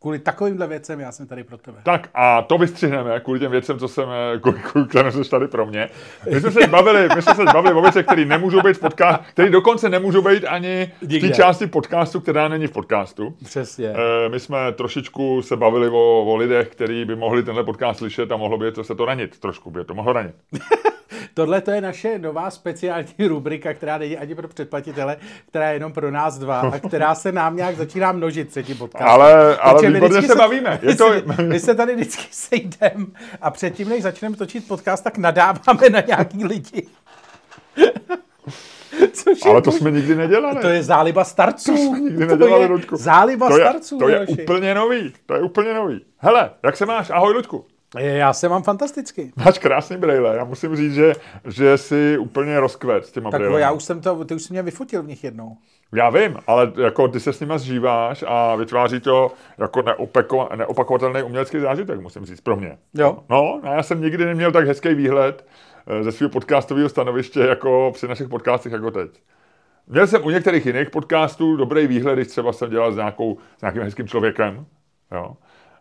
Kvůli takovýmhle věcem já jsem tady pro tebe. Tak a to vystřihneme kvůli těm věcem, co jsem, eh, kvůli, kvůli kterým jsi tady pro mě. My jsme se bavili, my jsme se bavili o věcech, které nemůžou být v podcastu, které dokonce nemůžou být ani v té části podcastu, která není v podcastu. Přesně. Eh, My jsme trošičku se bavili o, o lidech, kteří by mohli tenhle podcast slyšet a mohlo by to se to ranit trošku, by je to mohlo ranit. Tohle to je naše nová speciální rubrika, která není ani pro předplatitele, která je jenom pro nás dva a která se nám nějak začíná množit třetí podcast. Ale, ale Takže my výborně se bavíme. Je to, My se tady vždycky sejdeme a předtím, než začneme točit podcast, tak nadáváme na nějaký lidi. Což ale to jsme nikdy nedělali. to je záliba starců. To jsme nikdy To nedělali, je Ludku. záliba to je, starců. to je Miloši. úplně nový. To je úplně nový. Hele, jak se máš? Ahoj, Ludku. Já se mám fantasticky. Máš krásný brejle. Já musím říct, že, že jsi úplně rozkvet s těma Tak brejlema. já už jsem to, ty už jsi mě vyfotil v nich jednou. Já vím, ale jako ty se s nima zžíváš a vytváří to jako neopeko, neopakovatelný umělecký zážitek, musím říct, pro mě. Jo. No, a já jsem nikdy neměl tak hezký výhled eh, ze svého podcastového stanoviště jako při našich podcastech jako teď. Měl jsem u některých jiných podcastů dobrý výhled, když třeba jsem dělal s, nějakou, s nějakým hezkým člověkem. Jo.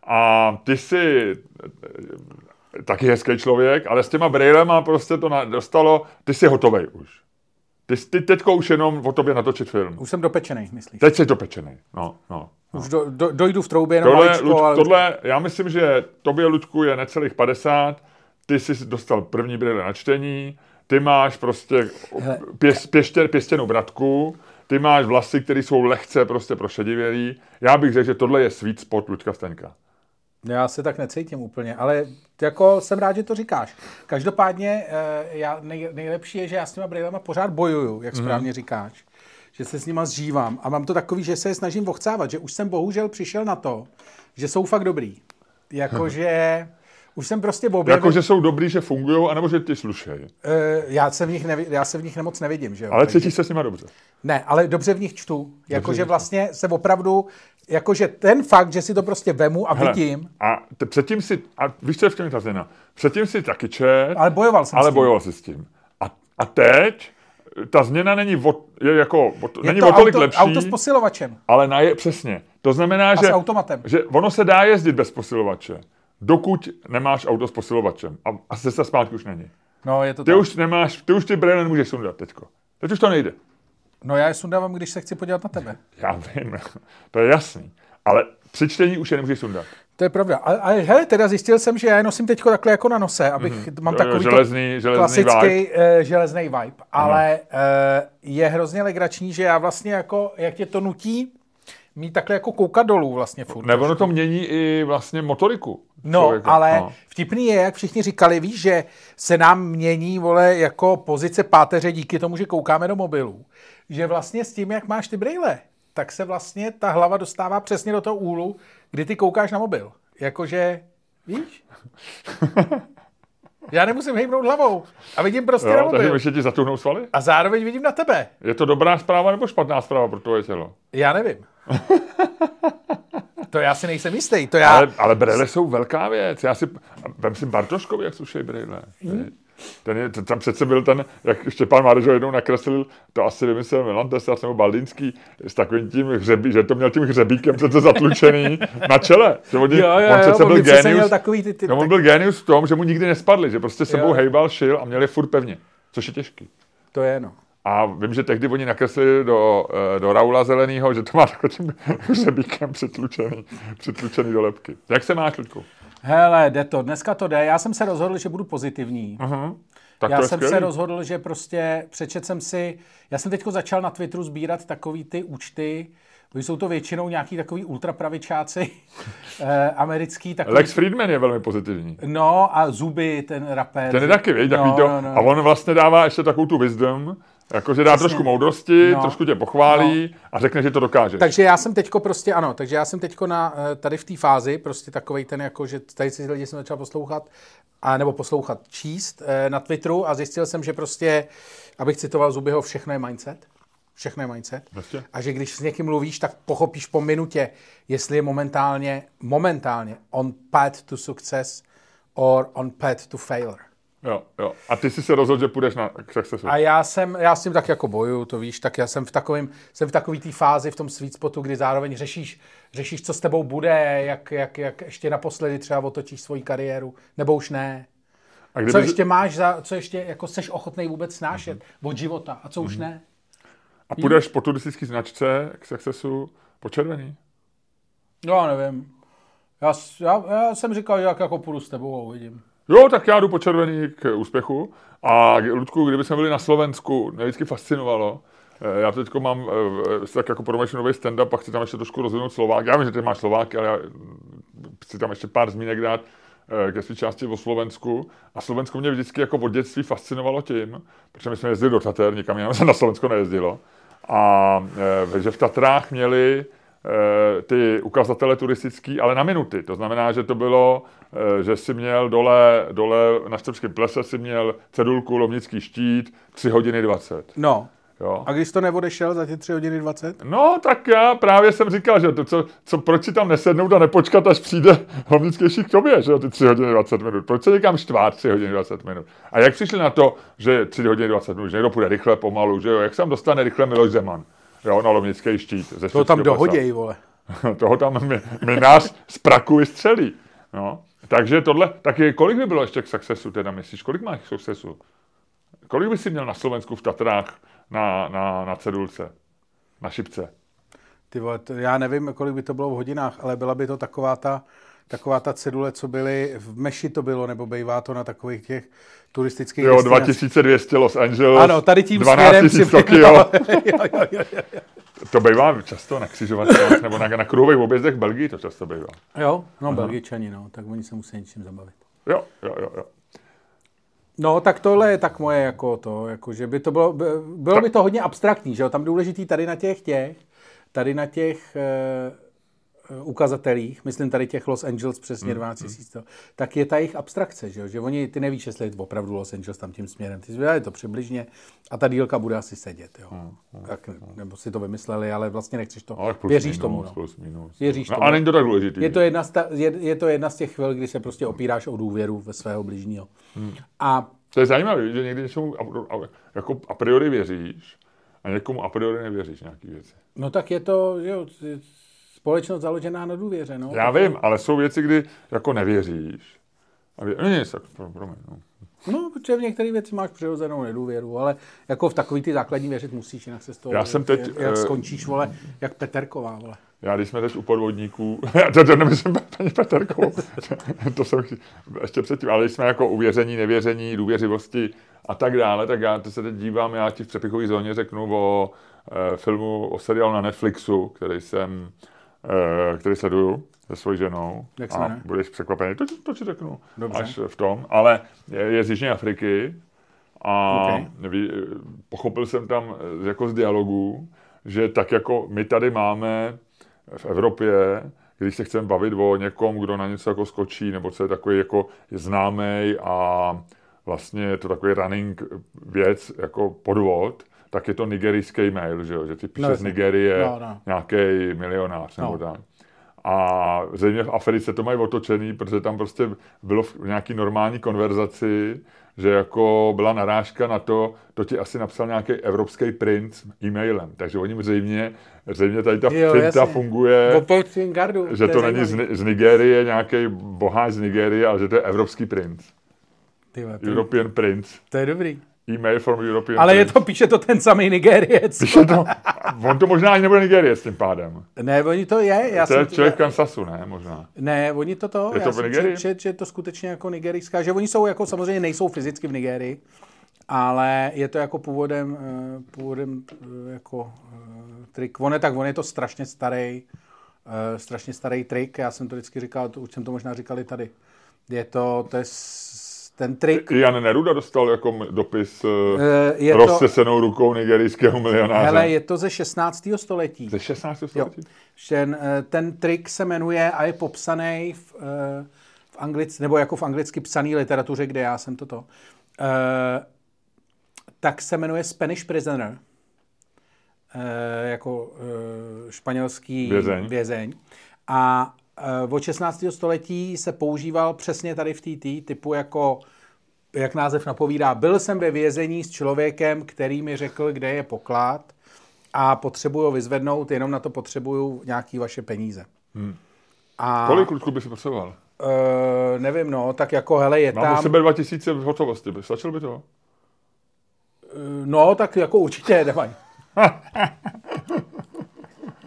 A ty jsi eh, taky hezký člověk, ale s těma brejlema prostě to na, dostalo, ty jsi hotovej už. Ty, ty teďko už jenom o tobě natočit film. Už jsem dopečený, myslíš? Teď jsi dopečený. No, no. Už do, do, dojdu v troubě jenom Tohle, maličko, Luď, ale... tohle, já myslím, že tobě, Luďku, je necelých 50, ty jsi dostal první brýle na čtení, ty máš prostě Hele. pěs, pěště, pěstěnou bratku, ty máš vlasy, které jsou lehce prostě prošedivělý. Já bych řekl, že tohle je sweet spot Luďka Staňka. Já se tak necítím úplně, ale jako jsem rád, že to říkáš. Každopádně eh, já, nej, nejlepší je, že já s těma brýlema pořád bojuju, jak správně říkáš. Že se s nima zžívám a mám to takový, že se je snažím ochcávat, že už jsem bohužel přišel na to, že jsou fakt dobrý. Jakože už jsem prostě objevil... Jako, že jsou dobrý, že fungují, anebo že ti slušejí. Eh, já, se v nich nevi, já se v nich nemoc nevidím, že jo? Ale cítíš se s nima dobře. Ne, ale dobře v nich čtu. Jakože vlastně se opravdu, jakože ten fakt, že si to prostě vemu a Hele, vidím, A te, předtím si, a víš, co je v tom ta? Předtím si taky čet, ale bojoval jsem ale s tím. bojoval si s tím. A, a teď ta změna není o, je jako, o, Je není to o tolik auto, lepší, auto s posilovačem ale na je, přesně. To znamená, a že, s automatem. že ono se dá jezdit bez posilovače, dokud nemáš auto s posilovačem. A, a cesta zpátky už není. No, je to Ty tak. už nemáš, ty už ty brýle nemůžeš sundat teďko. Teď už to nejde. No já je sundávám, když se chci podívat na tebe. Já vím, to je jasný. Ale při čtení už je nemůžeš sundat. To je pravda. Ale, ale hele, teda zjistil jsem, že já je nosím teď takhle jako na nose, abych mm-hmm. mám Jo, takový železný- železný klasický vibe. uh, železný vibe. Ale uh, je hrozně legrační, že já vlastně jako, jak tě to nutí, mít takhle jako koukat dolů vlastně furt. Nebo ono to mění i vlastně motoriku. No, člověka. ale No. vtipný je, jak všichni říkali, víš, že se nám mění, vole, jako pozice páteře díky tomu, že koukáme do mobilů. Že vlastně s tím, jak máš ty brýle, tak se vlastně ta hlava dostává přesně do toho úlu, kdy ty koukáš na mobil. Jakože, víš? Já nemusím hejbnout hlavou a vidím prostě na Jo, takže mobil. ještě ti zatuhnou svaly? A zároveň vidím na tebe. Je to dobrá zpráva nebo špatná zpráva pro tvoje tělo? Já nevím. To já si nejsem jistý. To já... Ale, ale brýle jsou velká věc. Já si, vem si Bartoškovi, jak slušej brýle. Hmm. Ten je, tam přece byl ten, jak Štěpán Mádežo jednou nakreslil, to asi vymyslel Milan Tesař nebo Baldinský, s takovým tím hřebí, že to měl tím hřebíkem přece zatlučený na čele. Že oni, Jo, jo, on přece jo, byl on genius, takový ty, ty, no, on byl genius v tom, že mu nikdy nespadly, že prostě sebou Jo. hejbal, šil a měl je furt pevně, což je těžký. to je no. A vím, že tehdy oni nakreslili do, eh, do Raula zeleného, že to má takovým hřebíkem přitlučený, přitlučený do lepky. Jak se máš, Ludku? Hele, jde to. Dneska to jde. Já jsem se rozhodl, že budu pozitivní. Uh-huh. Tak Já jsem skvělý. se rozhodl, že prostě přečet jsem si, já jsem teď začal na Twitteru sbírat takový ty účty, Oni jsou to většinou nějaký takový ultrapravičáci eh, americký. Takový, Lex Friedman je velmi pozitivní. No a Zuby, ten rapper. Ten je taky, víš, no, to, no, no. a on vlastně dává ještě takovou tu wisdom, jakože dá trošku moudrosti, No. trošku tě pochválí a řekne, že to dokáže. Takže já jsem teďko prostě, ano, takže já jsem teďko na, eh, tady v té fázi, prostě takovej ten, jako, že tady si lidi jsem začal poslouchat, a nebo poslouchat, číst eh, na Twitteru a zjistil jsem, že prostě, abych citoval Zubyho, všechno je mindset. Všechno je mindset. Prostě. A že když s někým mluvíš, tak pochopíš po minutě, jestli je momentálně, momentálně on path to success or on path to failure. Jo, jo. A ty jsi se rozhodl, že půjdeš na k Successu. A já jsem, já s tím tak jako bojuju, to víš, tak já jsem v takovém, jsem v takový té fázi v tom sweet spotu, kdy zároveň řešíš, řešíš, co s tebou bude, jak, jak, jak ještě naposledy třeba otočíš svoji kariéru, nebo už ne. A Co ještě máš za, co ještě jako seš ochotný vůbec snášet Mhm. od života a co už ne? A půjdeš po turistické značce k Successu po červený? No, nevím. Já, já, já jsem říkal, že jak jako půjdu s tebou a uvidím. Jo, tak já jdu po červený k úspěchu. A Ludku, kdyby jsme byli na Slovensku, mě vždycky fascinovalo. Eh, Já teď mám eh, tak jako promýšlím nový stand-up a chci tam ještě trošku rozvinout Slovák. Já vím, že ty máš Slováky, ale já mm, chci tam ještě pár zmínek dát eh, ke své části o Slovensku. A Slovensko mě vždycky jako od dětství fascinovalo tím, protože my jsme jezdili do Tater, nikam jinam se na Slovensko nejezdilo. A že v Tatrách měli ty ukazatele turistický, ale na minuty. To znamená, že to bylo, eh, že si měl dole, dole na Štrbském plese si měl cedulku Lomnický štít 3 hodiny 20. No, Jo. a když to neodešel za ty 3 hodiny 20? No, tak já právě jsem říkal, že to, co, co, proč si tam nesednout a nepočkat, až přijde Lomnický štít k tobě, že jo, ty 3 hodiny 20 minut. Proč se někam štvát 3 hodiny 20 minut? A jak přišli na to, že 3 hodiny 20 minut, že někdo půjde rychle, pomalu, že jo, jak se tam dostane rychle Miloš Zeman, jo, na Lomnický štít. Ze To tam Štrbského plesa. dohoděj, vole. toho tam mi, mi nás z praku vystřelí. No. Takže tohle, tak je, kolik by bylo ještě k successu teda myslíš? Kolik máš k successu? Kolik by si měl na Slovensku v Tatrách na, na, na cedulce? Na šipce? Ty vole, to, já nevím, kolik by to bylo v hodinách, ale byla by to taková ta, taková ta cedule, co byly, v Meši to bylo, nebo bývá to na takových těch turistických Jo, destinacích. 2200 Los Angeles, Ano, tady tím 12 směrem 000 si Tokio. jo, jo, jo, jo. To bývá často na křižovatce, nebo na, na kruhových objezdech v Belgii to často bývá. jo, no Belgičani, no, tak oni se musí něčím zabavit. Jo, jo, jo, jo. No, tak tohle je tak moje jako to, jako že by to bylo, by- bylo by to hodně abstraktní, že jo, tam důležitý tady na těch těch, tady na těch eh, ukazatelích, myslím tady těch Los Angeles přesně 12 000, tak je ta jejich abstrakce, že jo, že oni, ty nevíš, jestli je to opravdu Los Angeles tam tím směrem, ty je to přibližně a ta dílka bude asi sedět, jo. Tak, nebo si to vymysleli, ale vlastně nechceš to, plus věříš minus, tomu, no. Plus minus. Věříš no, tomu. a není to tak důležitý. Je to, jedna z ta, je, je to jedna z těch chvil, kdy se prostě opíráš o důvěru ve svého bližního. A To je zajímavé, že někdy něčemu a- a- jako a priori věříš a někomu a priori nevěříš nějaký věci. No tak je to, že jo, společnost založená na důvěře, no. Já vím, ale jsou věci, kdy jako nevěříš. A vě... no nic, tak pro, promiň, no. No, protože v některých věci máš přirozenou nedůvěru, ale jako v takový ty základní věřit musíš, jinak se z toho, Já jsem teď, jak, jak eh, skončíš, vole, jak Peterková, vole. Já když jsme teď u podvodníků, já to, to nemyslím paní Peterkovou, to jsem ještě předtím, ale když jsme jako u věření, nevěření, důvěřivosti a tak dále, tak já to se teď dívám, já ti v přepichové zóně řeknu o e, filmu, o seriálu na Netflixu, který jsem, který sleduju se svojí ženou. Jak a jmenuje? budeš překvapený, to, ti- to ti řeknu Dobře. až v tom, ale je, je z Jižní Afriky a Ok. ví, pochopil jsem tam eh, jako z dialogů, že tak jako my tady máme v Evropě, když se chceme bavit o někom, kdo na něco jako skočí, nebo co je takový jako známý a vlastně je to takový running věc, jako podvod, tak je to nigerijský mail, že, jo? že ty píše No, z. Nigerie No, no. nějaký milionář nebo No. tak. A zřejmě v Africe to mají otočený, protože tam prostě bylo v nějaký normální konverzaci, že jako byla narážka na to, to ti asi napsal nějaký evropský princ e-mailem. Takže oni zřejmě, zřejmě tady ta Jo, finta jasně. funguje, gardu. že to je není z, z Nigérie, nějaký boháč z Nigérie, ale že to je evropský princ. Ty to, European prince. to je dobrý. E-mail from European Ale je to, píše to ten samý Nigériec. Píše to, on to možná ani nebude Nigérie s tím pádem. Ne, oni to je. Já to je jsem, člověk v Kansasu, ne? Možná. Ne, oni to to, Je já to v Nigerii? čet, že je to skutečně jako nigerijská, že oni jsou jako, samozřejmě nejsou fyzicky v Nigerii, ale je to jako původem, eh, původem eh, jako eh, trik. On je tak, on je to strašně starý, strašně starý trik, já jsem to vždycky říkal, to, už jsem to možná říkali tady. Je to, to je ten trik, Jan Neruda dostal jako dopis Eh, uh, je to- rozsesenou rukou nigerijského milionáře. hele, je to ze 16. století. Ze 16. Jo. století? Ten, eh, ten trik se jmenuje a je popsaný v, eh, v anglic, nebo jako v anglicky psaný literatuře, kde já jsem toto. Eh, tak se jmenuje Spanish Prisoner. Eh, jako eh, španělský Vězeň. vězeň. A eh, od 16. století se používal přesně tady v TT, typu jako jak název napovídá, byl jsem ve vězení s člověkem, který mi řekl, kde je poklad a potřebuju ho vyzvednout, jenom na to potřebuju nějaký vaše peníze. Hmm. A, Kolik kluků by si potřeboval? Uh, nevím, no, tak jako, hele, je Mám tam... Mám sebe 2000 v hotovosti, by stačilo by to? Uh, no, tak jako určitě nemají.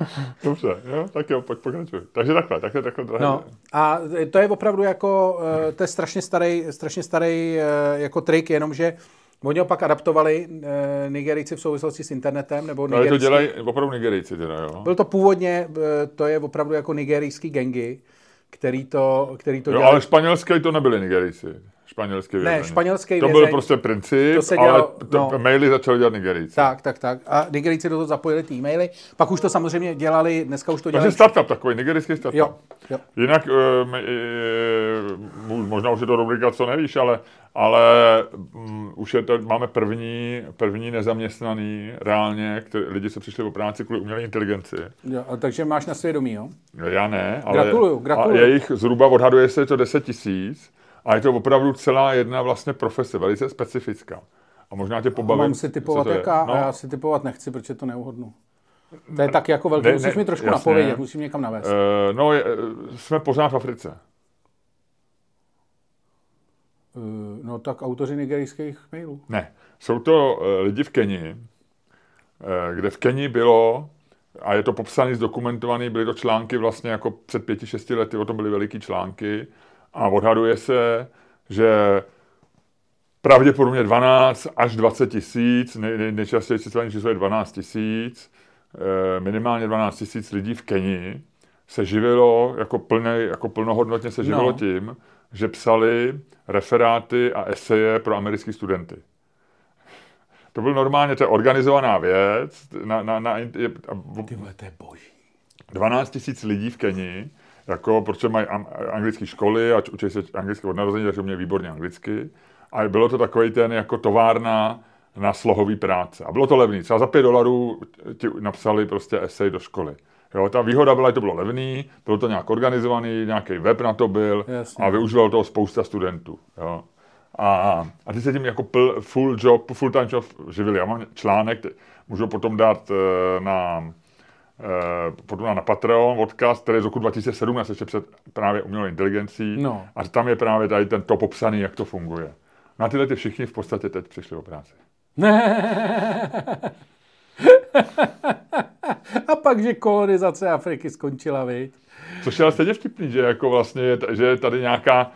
Dobře, jo, tak jo, pojď pokračuj. Takže takhle, takhle, takhle. takhle. No, a to je opravdu jako, eh, to je strašně starý, strašně starý jako trik, jenomže Oni ho pak adaptovali e, Nigerijci v souvislosti s internetem, nebo No, to dělají opravdu Nigerijci teda, jo? Byl to původně, to je opravdu jako nigerijský gengy, který to, který to jo, ale španělské to nebyli Nigerijci španělský vězeň. Ne, španělský To byl prostě princip, to se dělo, ale to, no, maily začali dělat Nigerijci. Tak, tak, tak. A Nigerijci do toho zapojili ty e-maily. Pak už to samozřejmě dělali, dneska už to dělali. Takže startup takový, nigerijský startup. Jo, jo. Jinak, uh, možná už je to rubrika, co nevíš, ale, ale um, už je to, máme první, první nezaměstnaný reálně, který, lidi se přišli o práci kvůli umělé inteligenci. Jo, takže máš na svědomí, jo? Já ne, ale gratuluju, gratuluju. A jejich zhruba odhaduje se to 10 tisíc a je to opravdu celá jedna vlastně profese, velice specifická. A možná tě pobavím. Mám si typovat jaká? No. A já si typovat nechci, protože to neuhodnu. To je tak jako velký, ne, musíš ne, mi trošku jasně. napovědět, musím někam navést. Uh, no, je, jsme pořád v Africe. Uh, no tak autoři nigerijských mailů. Ne, jsou to uh, lidi v Keni, uh, kde v Keni bylo, a je to popsaný, zdokumentovaný, byly to články vlastně jako před pěti, šesti lety, o tom byly veliký články, a odhaduje se, že pravděpodobně 12 až 20 tisíc, nej, nej, nejčastěji citované číslo je 12 tisíc, eh, minimálně 12 tisíc lidí v Keni se živilo, jako, plně, jako plnohodnotně se živilo no. tím, že psali referáty a eseje pro americké studenty. To byl normálně, to je organizovaná věc. Na, na, na, je, Ty vole, to je boží. 12 tisíc lidí v Keni jako, protože mají anglické školy a učí se anglicky od narození, takže mě výborně anglicky. A bylo to takový ten jako továrna na slohový práce. A bylo to levný. Třeba za 5 dolarů ti napsali prostě esej do školy. Jo, ta výhoda byla, že to bylo levný, bylo to nějak organizovaný, nějaký web na to byl Jasně. a využívalo toho spousta studentů. Jo. A, a ty se tím jako pl, full job, full time job živili. Já mám článek, můžu potom dát eh, na Eh, potom na Patreon odkaz, který je z roku 2017, ještě před právě umělou inteligencí. No. A tam je právě tady ten to popsaný, jak to funguje. Na tyhle ty všichni v podstatě teď přišli o práci. A pak, že kolonizace Afriky skončila, viď? Což je ale stejně vtipný, že jako vlastně je, že je tady nějaká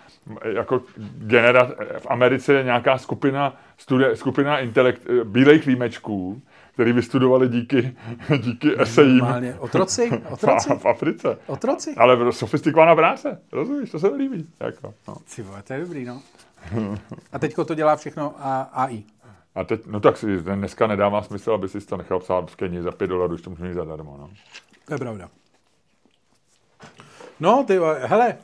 jako genera, v Americe je nějaká skupina, studi, skupina intelekt, bílejch výjimečků, který vystudovali díky, díky esejím. Normálně. Otroci? Otroci? V, v Africe. Otroci? Ale sofistikovaná práce, rozumíš, to se mi líbí. Jako, no. Cibo, to je dobrý, no. A teďko to dělá všechno a, AI. A teď, no tak si dneska nedává smysl, aby si to nechal psát v Keni za 5 dolarů, když to můžeš mít zadarmo, no. To je pravda. No, ty, hele,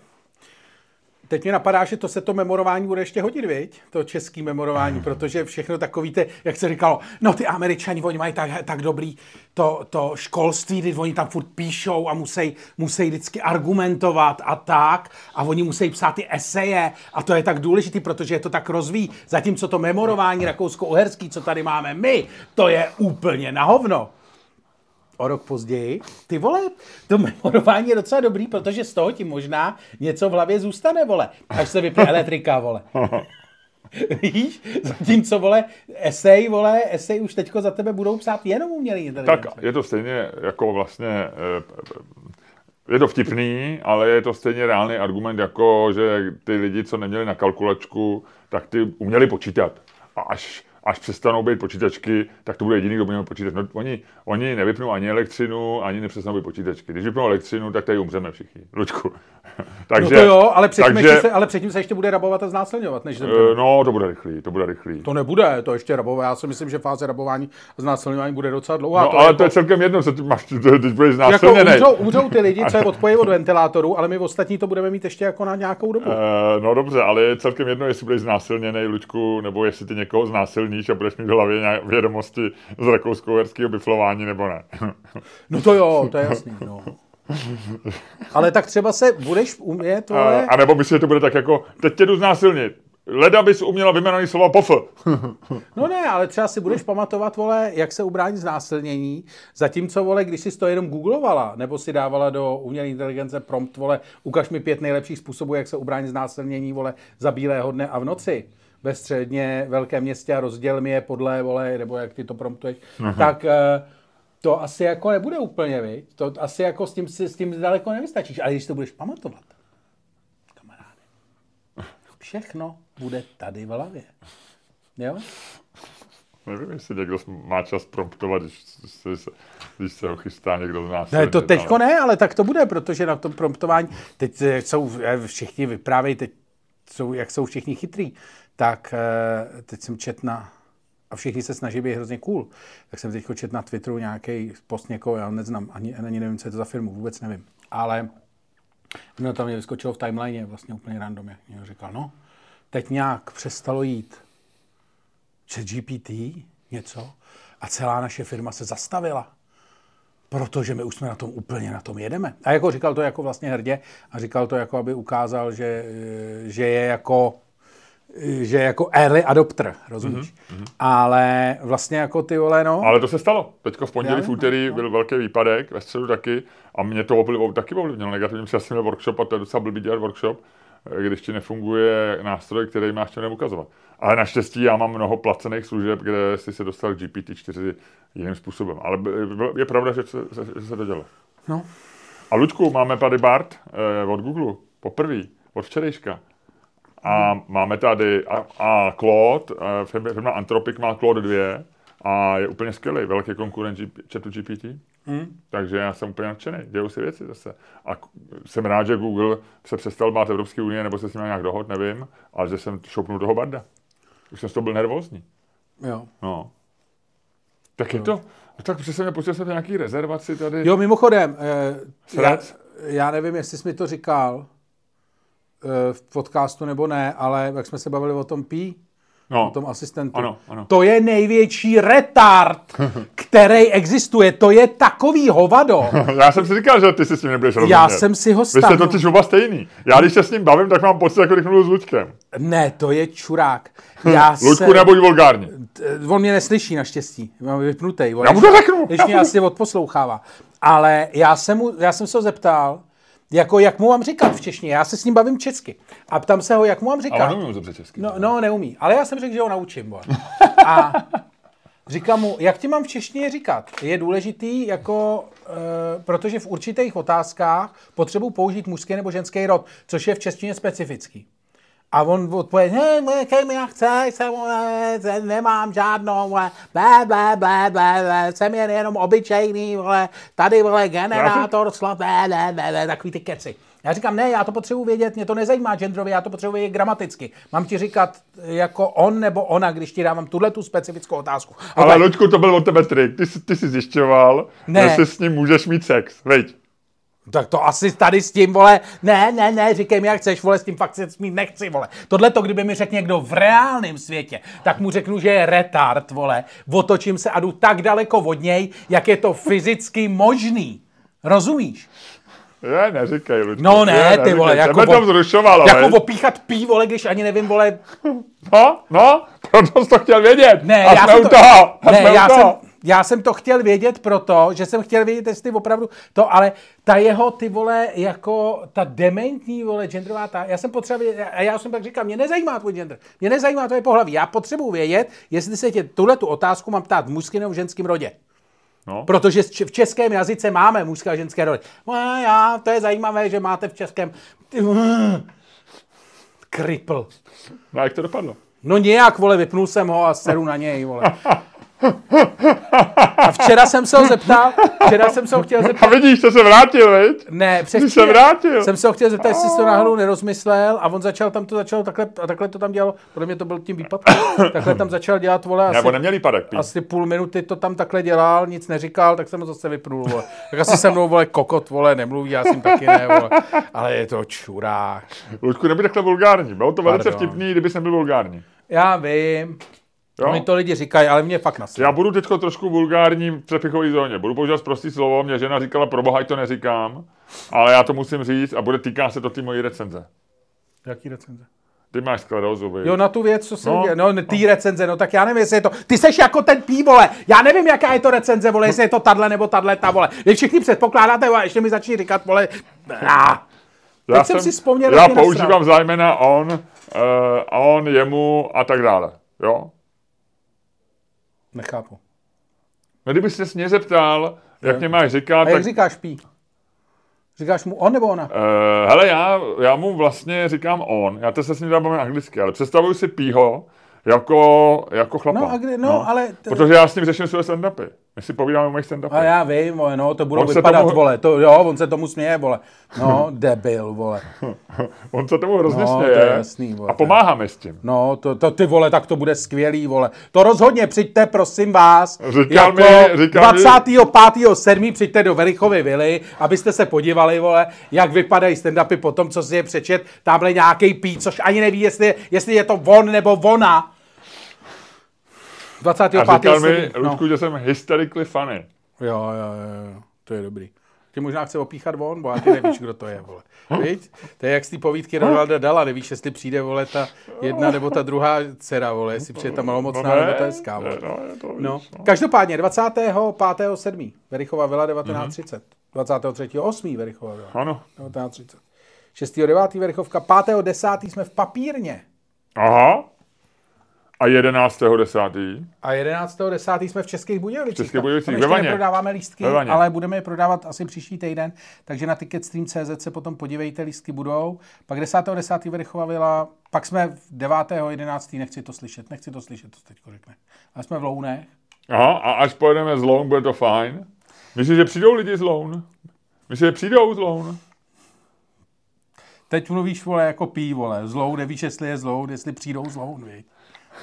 Teď mi napadá, že to se to memorování bude ještě hodit, viď? To český memorování, protože všechno takový, te, jak se říkalo, no ty američani, oni mají tak, tak dobrý to, to školství, kdy oni tam furt píšou a musí, musí vždycky argumentovat a tak a oni musí psát ty eseje a to je tak důležité, protože je to tak rozvíjí. Zatímco to memorování rakousko-uherský, co tady máme my, to je úplně na hovno o rok později. Ty vole, to memorování je docela dobrý, protože z toho ti možná něco v hlavě zůstane, vole, až se vypne elektrika, vole. Víš? Zatímco, vole, esej, vole, esej už teďko za tebe budou psát jenom umělý inteligence. Tak je to stejně jako vlastně, eh, je to vtipný, ale je to stejně reálný argument, jako že ty lidi, co neměli na kalkulačku, tak ty uměli počítat. A až až přestanou být počítačky, tak to bude jediný, kdo bude počítač. No, oni, oni nevypnou ani elektřinu, ani nepřestanou být počítačky. Když vypnou elektřinu, tak tady umřeme všichni. Lučku. takže, no to jo, ale předtím, takže, se, ale předtím se ještě bude rabovat a znásilňovat, než zemře. No, to bude rychlý, to bude rychlý. To nebude, to ještě rabovat. Já si myslím, že fáze rabování a znásilňování bude docela dlouhá. No, to ale jako, to je celkem jedno, co ty máš, teď budeš znásilněný. Jako umřou, umřou, ty lidi, co je odpojí od ventilátoru, ale my ostatní to budeme mít ještě jako na nějakou dobu. Uh, no dobře, ale je celkem jedno, jestli budeš znásilněný, Lučku, nebo jestli ty někoho znásilníš a budeš mít v hlavě vědomosti z rakousko-uherského biflování, nebo ne. no to jo, to je jasný, no. Ale tak třeba se budeš umět, tohle... A, a nebo myslíš, že to bude tak jako, teď tě jdu znásilnit, leda bys uměla vyjmenovat slova pofl. No ne, ale třeba si budeš pamatovat, vole, jak se ubránit znásilnění, zatímco, vole, když jsi to jenom googlovala, nebo si dávala do umělé inteligence prompt, vole, ukaž mi pět nejlepších způsobů, jak se ubránit znásilnění, vole, za bílého dne a v noci ve středně velkém městě a rozděl mi je podle, vole, nebo jak ty to promptuješ, Aha. tak eh, to asi jako nebude úplně, viď? To asi jako s tím, s tím daleko nevystačíš, ale když to budeš pamatovat, kamaráde, všechno bude tady v hlavě. Jo? Nevím, jestli někdo má čas promptovat, když, když, se, když se ho chystá někdo z nás. Ne, to teďko ale... ne, ale tak to bude, protože na tom promptování, teď jsou všichni vyprávějí, teď jsou, jak jsou všichni chytrý, tak eh, teď jsem čet na, a všichni se snaží být hrozně cool, tak jsem teď čet na Twitteru nějaký post někoho, já neznám, ani, ani nevím, co je to za firmu, vůbec nevím, ale no, tam mě vyskočilo v timeline vlastně úplně randomě. Mě říkal, no, teď nějak přestalo jít chat GPT, něco, a celá naše firma se zastavila. Protože my už jsme na tom úplně na tom jedeme. A jako říkal to jako vlastně hrdě a říkal to jako, aby ukázal, že, že je jako že jako early adopter, rozumíš? Mm-hmm. Ale vlastně jako ty vole, no. Ale to se stalo. Teďko v pondělí, v úterý no. byl velký výpadek, ve středu taky a mě to ovlivnilo, taky ovlivnilo negativně. Já jsem měl workshop a to je docela blbý dělat workshop, když ti nefunguje nástroj, který máš čem ukazovat. Ale naštěstí já mám mnoho placených služeb, kde si se dostal k GPT-4 jiným způsobem. Ale je pravda, že se, že se to dělá. No. A Luďku, máme tady Bart eh, od Google, poprvé, od včerejška. A máme tady a, a Claude, eh, firma Anthropic má Claude 2 a je úplně skvělý, velký konkurent chatu GPT. Hmm. Takže já jsem úplně nadšený, dějou si věci zase. A jsem rád, že Google se přestal bát Evropské unie, nebo se s ním nějak dohod, nevím, ale že jsem šoupnul toho Barda. Už jsem z toho byl nervózní. Jo. No. Tak je to, tak přesně mě pustil jsem nějaký rezervaci tady. Jo, mimochodem, eh, já, já nevím, jestli jsi mi to říkal v podcastu nebo ne, ale jak jsme se bavili o tom pí, no. o tom asistentu. Ano, ano. To je největší retard, který existuje. To je takový hovado. Já jsem si říkal, že ty si s ním nebudeš rozumět. Já jsem si ho stavil. Vy jste totiž oba stejný. Já když se s ním bavím, tak mám pocit, jako když mluvil s Luďkem. Ne, to je čurák. Já Luďku, se... nebuď vulgární. On mě neslyší naštěstí. Mám vypnutý. Já mu to řeknu. Když mě asi odposlouchává. Ale já jsem, mu, já jsem se ho zeptal, jako jak mu mám říkat v češtině? Já se s ním bavím česky. A ptám se ho, jak mu mám říkat. Ale neumím dobře česky. No, no, neumí. Ale já jsem řekl, že ho naučím. Bo. A říkám mu, jak ti mám v češtině říkat? Je důležitý, jako, e, protože v určitých otázkách potřebuji použít mužský nebo ženský rod, což je v češtině specifický. A on odpověděl, ne, ne, kej já chce, jsem, ne, nemám žádnou, vole, blé, blé, blé, blé, blé, jsem jen jenom obyčejný, vole, tady, vole, generátor, blé, blé, takový ty keci. Já říkám, ne, já to potřebuji vědět, mě to nezajímá genderově, já to potřebuji vědět gramaticky. Mám ti říkat jako on nebo ona, když ti dávám tuhle tu specifickou otázku. Ale tak... Luďku, to byl od tebe trik. Ty, ty jsi zjišťoval, ne. že si s ním můžeš mít sex, veď? Tak to asi tady s tím, vole, ne, ne, ne, říkej mi, jak chceš, vole, s tím fakt se mít nechci, vole. Tohle to, kdyby mi řekl někdo v reálném světě, tak mu řeknu, že je retard, vole. Otočím se a jdu tak daleko od něj, jak je to fyzicky možný. Rozumíš? Ne, neříkej, Luďku. No ne, ne ty vole, jako, to zrušoval, jako opíchat pí, vole, když ani nevím, vole. No, no, proto jsi to chtěl vědět. Ne, a já jsem to, toho. ne, já jsem, já jsem to chtěl vědět proto, že jsem chtěl vědět, jestli opravdu to, ale ta jeho, ty vole, jako ta dementní, vole, genderová, ta, já jsem potřeboval, a já jsem tak říkal, mě nezajímá tvůj gender, mě nezajímá tvoje pohlaví, já potřebuji vědět, jestli se tě tuhle tu otázku mám ptát v mužském nebo v ženském rodě. No. Protože v českém jazyce máme mužské a ženské rody. No, já, to je zajímavé, že máte v českém... Kripl. No a jak to dopadlo? No nějak, vole, vypnul jsem ho a seru na něj, vole. A včera jsem se ho zeptal, včera jsem se ho chtěl zeptat. A vidíš, to se vrátil, veď? Ne, přesně. se vrátil. Jsem se ho chtěl zeptat, jestli to náhodou nerozmyslel a on začal tam to začal takhle, a takhle to tam dělal, podle mě to byl tím výpadkem, takhle tam začal dělat, vole, asi, Nebo neměl výpadek, pí. asi půl minuty to tam takhle dělal, nic neříkal, tak jsem ho zase vypnul, vole. Tak asi se mnou, vole, kokot, vole, nemluví, já jsem taky ne, vole. Ale je to čurák. Luďku, nebuď takhle vulgární, bylo to velice Pardon. vtipný, kdyby jsem byl vulgární. Já vím. Jo? Oni to lidi říkají, ale mě fakt nasí. Já budu teď trošku vulgární v přepichové zóně. Budu používat prostý slovo, mě žena říkala, pro boha, to neříkám, ale já to musím říct a bude týká se to ty mojí recenze. Jaký recenze? Ty máš sklerózu, Jo, na tu věc, co se no, no, no, ty recenze, no tak já nevím, jestli je to, ty seš jako ten pí, vole, já nevím, jaká je to recenze, vole, jestli je to tadle nebo tadle, ta, vole. Vy všichni předpokládáte, vole, ještě mi začni říkat, vole, já. Teď já jsem, jsem si vzpomněl, Já používám zájmena on, uh, on, jemu a tak dále, jo? Nechápu. No, kdyby se mě zeptal, jak mě máš říkat, a jak tak... říkáš pí? Říkáš mu on nebo ona? Uh, hele, já, já mu vlastně říkám on. Já to se s ním dám anglicky, ale představuju si pího jako, jako chlapa. No, a kdy, no, no, ale... Protože já s ním řeším své stand-upy. My si povídáme o mých stand A já vím, vole, no, to budou on vypadat, tomu... vole, to, jo, on se tomu směje, vole. No, debil, vole. on se tomu hrozně no, směje. To je jasný, vole, a pomáháme s tím. No, to, to, ty vole, tak to bude skvělý, vole. To rozhodně přijďte, prosím vás. Říkal jako mi, říkal 25. 7. přijďte do Verichovy vily, abyste se podívali, vole, jak vypadají stand-upy po tom, co si je přečet. Tamhle nějaký pí, což ani neví, jestli, jestli je to on nebo ona. 25. A říkal mi, Ludku, no. že jsem hysterically funny. Jo, jo, jo, to je dobrý. Tě možná chce opíchat von, bo ty nevíš, kdo to je, vole. Víš? To je jak z té povídky Ronalda Dala, nevíš, jestli přijde, vole, ta jedna nebo ta druhá dcera, vole, jestli přijde ta malomocná no nebo ta hezká, vole. No, to víš, no. Každopádně, 25.7. Verichova vila 1930. Mm-hmm. 23.8. Verichova vila. Ano. 1930. 6.9. Verichovka. 5.10. jsme v papírně. Aha. A 11.10. A 11.10. jsme v Českých Budějovicích. V Českých Budějovicích, ve Vaně. prodáváme lístky, ale budeme je prodávat asi příští týden, takže na ticketstream.cz se potom podívejte, lístky budou. Pak 10.10. Verchova Vila, pak jsme v 9.11. nechci to slyšet, nechci to slyšet, to teď řekne. A jsme v Lounech. Aha, a až pojedeme z Loun, bude to fajn. Myslíš, že přijdou lidi z Loun? Myslíš, že přijdou z Loun? Teď mluvíš, vole, jako pí, vole. Zlou, nevíš, jestli je zlou, jestli přijdou zlou, víš.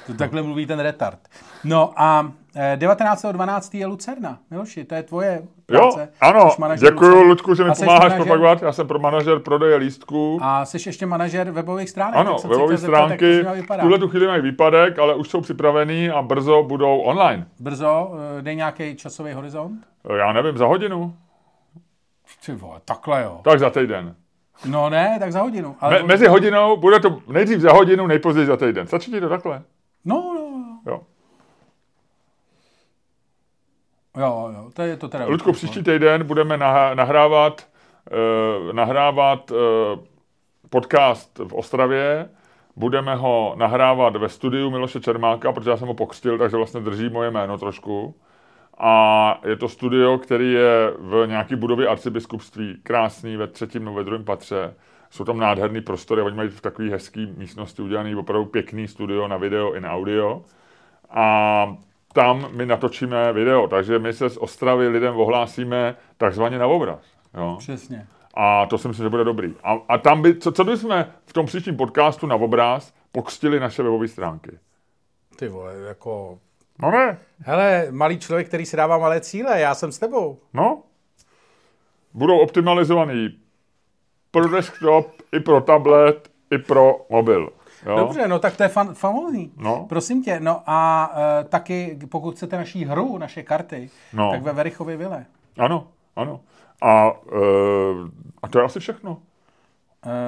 To takhle mluví ten retard. No a 19.12. Eh, je Lucerna. Miloši, to je tvoje práce. Jo, ano, děkuji Ludku, že mi pomáháš propagovat. Já jsem pro manažer prodeje lístků. A jsi ještě manažer webových stránek. Ano, webové stránky. V tuhle tu chvíli mají výpadek, ale už jsou připravený a brzo budou online. Brzo? Eh, dej nějaký časový horizont? Eh, já nevím, za hodinu. Ty vole, takhle jo. Tak za týden. No ne, tak za hodinu. Ale Me- mezi hodinou, bude to nejdřív za hodinu, nejpozději za týden. Stačí ti to takhle? No, no, jo. Jo, jo, to je to teda... Ludku, příští týden budeme nahrávat, uh, nahrávat uh, podcast v Ostravě, budeme ho nahrávat ve studiu Miloše Čermáka, protože já jsem ho pokřtil, takže vlastně drží moje jméno trošku. A je to studio, který je v nějaké budově arcibiskupství, krásný, ve třetím nebo ve druhém patře. Jsou tam nádherný prostory, oni mají v takové hezké místnosti udělaný opravdu pěkný studio na video i na audio. A tam my natočíme video, takže my se z Ostravy lidem ohlásíme takzvaně na obraz. Jo? Přesně. A to si myslím, že bude dobrý. A, a tam by, co, co bychom v tom příštím podcastu na obraz pokřtili naše webové stránky? Ty vole, jako... No ne. Hele, malý člověk, který si dává malé cíle, já jsem s tebou. No. Budou optimalizovaný pro desktop, i pro tablet, i pro mobil. Jo? Dobře, no tak to je fan, famózní. No. Prosím tě, no a uh, taky, pokud chcete naší hru, naše karty, no. tak ve Verichově vile. Ano, ano. A, uh, a to je asi všechno.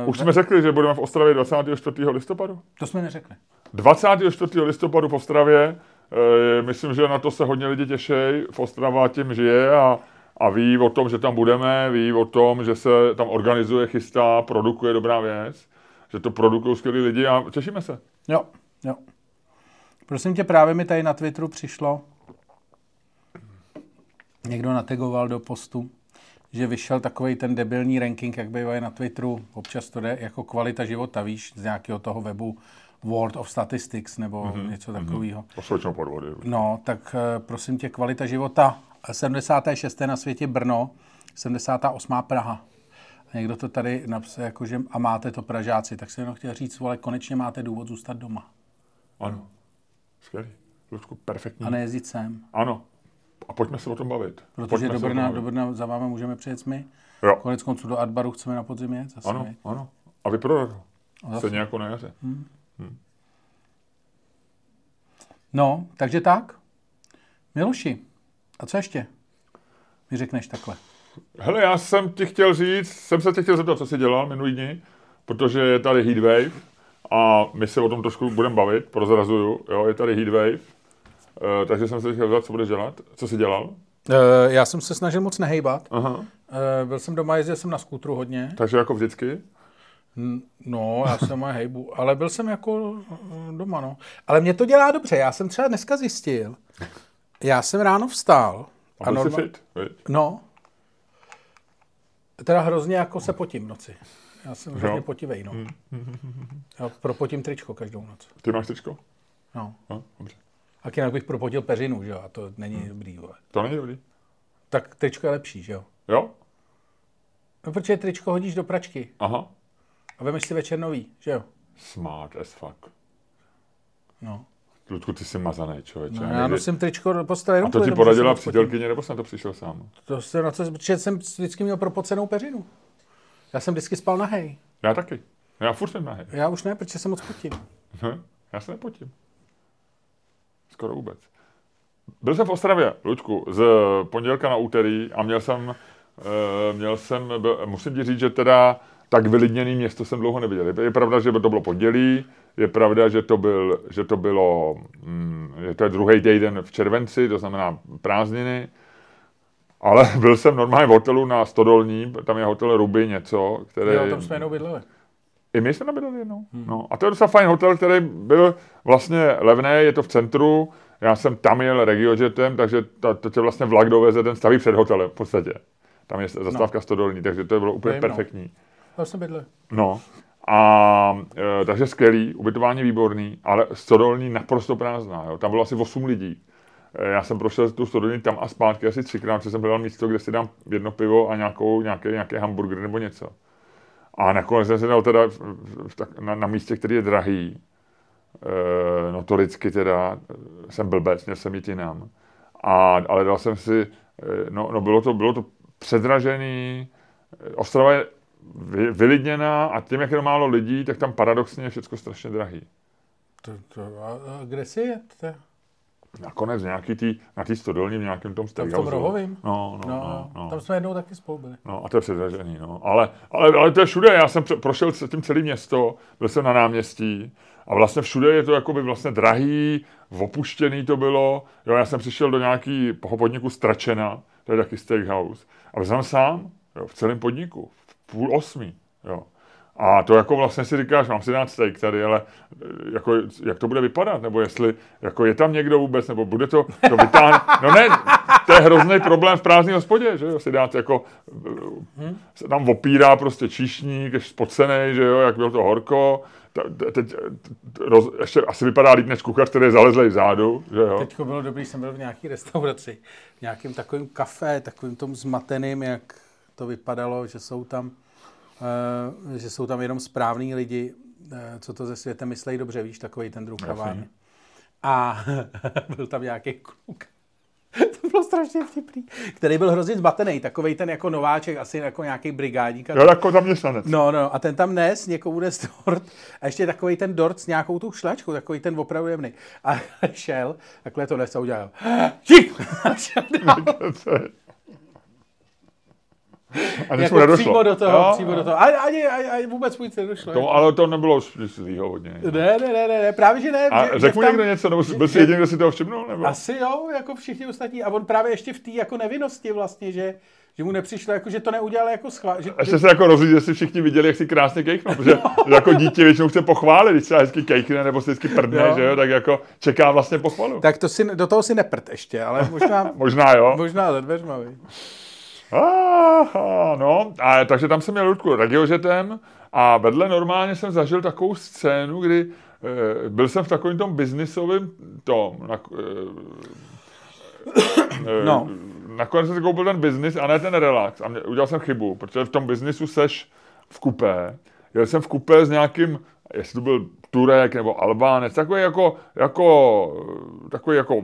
Uh, Už ve... jsme řekli, že budeme v Ostravě 24. listopadu? To jsme neřekli. 24. listopadu v Ostravě, uh, myslím, že na to se hodně lidi těší. V Ostrava tím žije a a ví o tom, že tam budeme, ví o tom, že se tam organizuje, chystá, produkuje dobrá věc, že to produkují skvělí lidi a těšíme se. Jo, jo. Prosím tě, právě mi tady na Twitteru přišlo, někdo nategoval do postu, že vyšel takový ten debilní ranking, jak bývá na Twitteru, občas to jde jako kvalita života, víš, z nějakého toho webu World of Statistics nebo mm-hmm. něco takového. Mm-hmm. podvody. No, tak uh, prosím tě, kvalita života 76. na světě Brno, 78. Praha. A někdo to tady napsal, jako, že a máte to Pražáci, tak jsem jenom chtěl říct, vole, konečně máte důvod zůstat doma. Ano, skvělý. Ludku, perfektní. A nejezdit sem. Ano. A pojďme se o tom bavit. Protože do Brna, do Brna za vámi můžeme přijet my. Jo. Konec konců do Adbaru chceme na podzim jet. Zase ano, ano. A vyprodat ho. Stejně jako na jaře. Hmm. Hmm. No, takže tak. Miloši, a co ještě mi řekneš takhle? Hele, já jsem ti chtěl říct, jsem se tě chtěl zeptat, co jsi dělal minulý dní, protože je tady heatwave a my se o tom trošku budeme bavit, prozrazuju, jo, je tady Heatwave, uh, takže jsem se chtěl zeptat, co budeš dělat, co jsi dělal? Uh, já jsem se snažil moc nehejbat. Aha. Uh, byl jsem doma, jezdil jsem na skútru hodně. Takže jako vždycky? No, já jsem moje hejbu, ale byl jsem jako eh, doma, no. Ale mě to dělá dobře, já jsem třeba dneska zjistil, já jsem ráno vstál. A byl jsi norma- fit? viď? No. Teda hrozně jako se potím v noci. Já jsem hrozně potivej, no. Já propotím tričko každou noc. Ty máš tričko? No. No, dobře. A jinak bych propotil peřinu, že jo, a to není dobrý, vole. To není dobrý. Tak tričko je lepší, že jo. Jo? No, protože tričko hodíš do pračky Aha. a vemeš si večer nový, že jo. Smart as fuck. No. Ludku, ty jsi mazaný, člověče. no Já někdy- nosím tričko do postele. A to ti poradila přítelkyně, nebo jsem to přišel sám? To se na to, protože jsem vždycky měl propocenou peřinu. Já jsem vždycky spal na hej. Já taky. Já furt jsem nahý. Já už ne, protože se moc potím. Hm, Já se nepotím. Skoro vůbec. Byl jsem v Ostravě, Lučku, z pondělka na úterý a měl jsem, eh, měl jsem, byl, musím ti říct, že teda tak vylidněný město jsem dlouho neviděl. Je- Je pravda, že to bylo pondělí, je pravda, že to, byl, že to bylo, mm, že to je druhý týden v červenci, to znamená prázdniny, ale byl jsem normálně v hotelu na Stodolní, tam je hotel Ruby něco, který... Jo, tam jsme jenom bydleli. I my jsme tam bydleli jednou. Hmm. No. A to je docela fajn hotel, který byl vlastně levný, je to v centru. Já jsem tam jel regiojetem, takže to, to tě vlastně vlak doveze, ten staví před hotelem v podstatě. Tam je zastávka no. Stodolní, takže to bylo úplně Vím, no. perfektní. Tam jsme bydleli. No. A e, takže skvělý, ubytování výborný, ale Stodolní naprosto prázdná. Jo. Tam bylo asi 8 lidí. E, já jsem prošel tu Stodolní tam a zpátky asi třikrát, protože jsem hledal místo, kde si dám jedno pivo a nějakou, nějaký, nějaký hamburger nebo něco. A nakonec jsem se dal teda v, v, tak, na, na, místě, který je drahý. E, notoricky teda, e, jsem blbec, měl jsem jít jinam. A, ale dal jsem si, e, no, no bylo, to, bylo to předražený, E, Ostrava je vy, vylidněná a tím, jak je to málo lidí, tak tam paradoxně je všechno strašně drahý. To, to, a, a kde si je? To, Nakonec nějaký tý, na té stodolní v nějakém tom tam v tom steakhouse. rohovým? No, no, No, no, no. tam jsme jednou taky spolu byli. No a to je předražený, no. Ale, ale, ale to je všude, já jsem prošel s- tím celé město, byl jsem na náměstí a vlastně všude je to jakoby vlastně drahý, opuštěný to bylo. Jo, já jsem přišel do nějaký podniku Stračena, to je taky steakhouse, a byl jsem sám, jo, v celém podniku, v půl osmi, jo. A to jako vlastně si říkáš, mám si dát steak tady, ale eh, jako, jak to bude vypadat, nebo jestli jako je tam někdo vůbec, nebo bude to, to vytáhne. No ne, to je hrozný problém v prázdné hospodě, že jo, si dát jako, se tam opírá prostě číšník, ještě spocený, že jo, jak bylo to horko, teď t- roz, ještě asi vypadá líp než kuchař, který je zalezlej vzadu, že jo. Teď bylo dobrý, jsem byl v nějaké restauraci, v nějakém takovém kafe, takovým tom zmateným, jak to vypadalo, že jsou tam, uh, že jsou tam jenom správní lidi, uh, co to ze světem myslejí dobře, víš, takový ten druh kavárny. A byl tam nějaký kluk. to bylo strašně vtipný. Který byl hrozně zmatený, takový ten jako nováček, asi jako nějaký brigádník. Jo, jako zaměstnanec. No, no, a ten tam nes, někomu nes dort a ještě takový ten dort s nějakou tu šlačkou, takový ten opravdu jemný. A šel, takhle to nes a udělal. Čik! A šel dál. A jako nedošlo. přímo do toho, Jo, přímo do toho. Ani, ani, ani, ani vůbec nic nedošlo. To, ale to nebylo zlýho hodně. Ne, ne, ne, ne, ne, právě že ne. A že- že řekl mu někdo něco, nebo byl jsi že- jediný, kdo si toho všimnul? Nebo? Asi jo, jako všichni ostatní. A on právě ještě v té jako nevinnosti vlastně, že, že mu nepřišlo, jako, že to neudělal jako schvál. Že, Ještě že, se jako rozlíd, jestli všichni viděli, jak si krásně kejknou, protože jako dítě většinou chce pochválit, když se hezky kejkne nebo se vždycky prdne, Jo. že jo, tak jako čeká vlastně pochvalu. tak to si, do toho si neprt ještě, ale možná, Možná jo. možná za dveřma. Aha, no, a, takže tam jsem měl Ludku regiožetem a vedle normálně jsem zažil takovou scénu, kdy e, byl jsem v takovém tom biznisovém tom, na, e, No. nakonec jsem si koupil ten biznis a ne ten relax. A mě, udělal jsem chybu, protože v tom biznisu seš v kupé, jel jsem v kupé s nějakým, jestli to byl Turek nebo Albánec, takový jako, jako, takový jako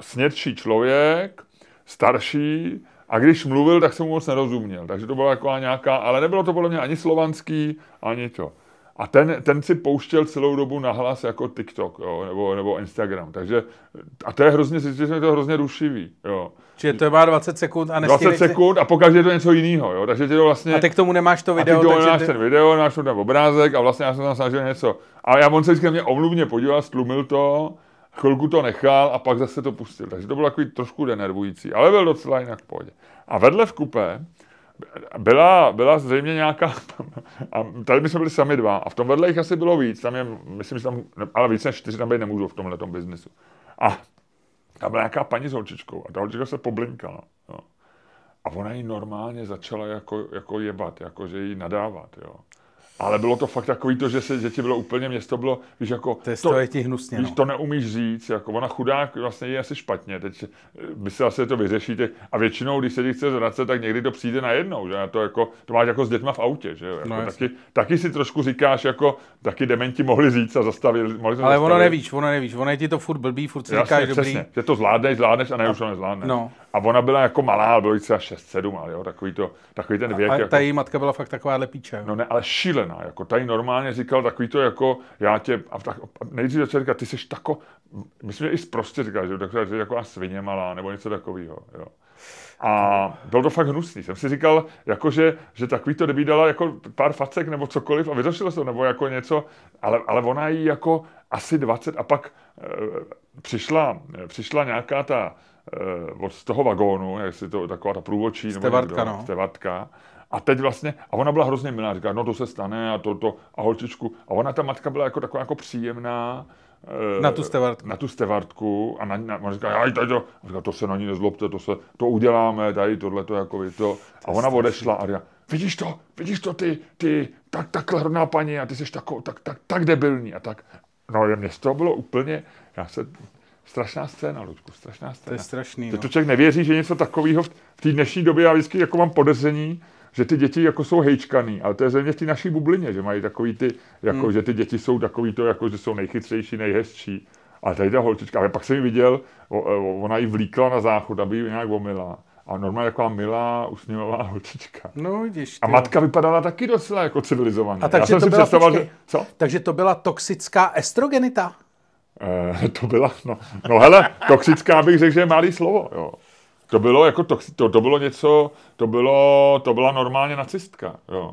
snědší člověk, starší, a když mluvil, tak jsem mu moc nerozuměl. Takže to bylo jako nějaká, ale nebylo to podle mě ani slovanský, ani to. A ten, ten si pouštěl celou dobu nahlas jako TikTok jo, nebo, nebo Instagram. Takže, a to je hrozně, že je to hrozně rušivý. Jo. Čiže to má 20 sekund a 20 sekund a pokaždé je to něco jiného. Jo. Takže ty to vlastně... A ty k tomu nemáš to video. A ty k takže nemáš ty... ten video, máš ten obrázek a vlastně já jsem tam snažil něco. A já on se vždycky mě omluvně podíval, stlumil to, chvilku to nechal a pak zase to pustil. Takže to bylo takový trošku denervující, ale byl docela jinak v pohodě. A vedle v kupé byla, byla zřejmě nějaká, a tady my jsme byli sami dva, a v tom vedle jich asi bylo víc, tam je, myslím, že tam, ale víc než čtyři tam být nemůžu v tomhle biznesu. A tam byla nějaká paní s holčičkou a ta holčička se poblinkala. Jo. A ona ji normálně začala jako, jako jebat, jako že jí nadávat. Jo. Ale bylo to fakt takový to, že se děti bylo úplně, město bylo, víš, jako... To, je, to je ti hnusně, víš, no. to neumíš říct, jako ona chudák vlastně je asi špatně, teď by se asi to vyřešíte a většinou, když se ti chce zvracet, tak někdy to přijde najednou, že to jako, to máš jako s dětma v autě, že jo, jako no, taky, taky, si trošku říkáš, jako, taky dementi mohli říct a zastavili, mohli Ale zastavili. ono nevíš, ono nevíš, ono je ti to furt blbý, furt si říkáš dobrý. Přesně, že to zvládneš, zvládneš a ne už to nezvládneš. No. A ona byla jako malá, bylo jí třeba 6-7, ale jo, takový, to, takový ten věk. A jako, ta její matka byla fakt taková píče. No ne, ale šílená, jako tady normálně říkal takový to jako, já tě, a, tak, a nejdřív začal říkat, ty jsi tako, myslím, že i prostě říkal, že taková, že jako svině malá, nebo něco takového, jo. A bylo to fakt hnusný. Jsem si říkal, jako že, že takový to kdyby dala jako pár facek nebo cokoliv a vyřešilo se to, nebo jako něco, ale, ale ona jí jako asi 20 a pak e, přišla, přišla nějaká ta e, od toho vagónu, jak si to, taková ta průvočí, stevartka, nebo no. stevartka, a teď vlastně, a ona byla hrozně milá, říká, no to se stane a to, to, a holčičku. A ona, ta matka byla jako taková jako příjemná. Na tu stevartku. Na tu stevartku. A na, na, ona říká, já tady to, a říká, to se na ní nezlobte, to, se, to uděláme, tady tohle to jako to. A ona odešla a říká, vidíš to, vidíš to ty, ty, tak, takhle hodná paní a ty jsi tako, tak, tak, tak debilní a tak. No, mě z toho bylo úplně, já se, strašná scéna, Luďku, strašná scéna. To je strašný, Teď no. to člověk nevěří, že něco takového v té dnešní době, já vždycky jako mám podezření, že ty děti jako jsou hejčkaný, ale to je zřejmě v té naší bublině, že mají takový ty, jako, hmm. že ty děti jsou takový to, jako, že jsou nejchytřejší, nejhezčí. Ale tady ta holčička, ale pak jsem ji viděl, o, o, ona ji vlíkla na záchod, aby ji nějak omila. A normálně taková milá, usměvavá holčička. No, vidíš. A matka vypadala taky docela jako civilizovaně. A takže Já jsem to si byla, představoval, počkej, že... Co? takže to byla toxická estrogenita? Eh, to byla, no, no hele, toxická bych řekl, že je malý slovo, jo. To bylo jako toxi, to, to bylo něco, to bylo, to byla normálně nacistka, jo.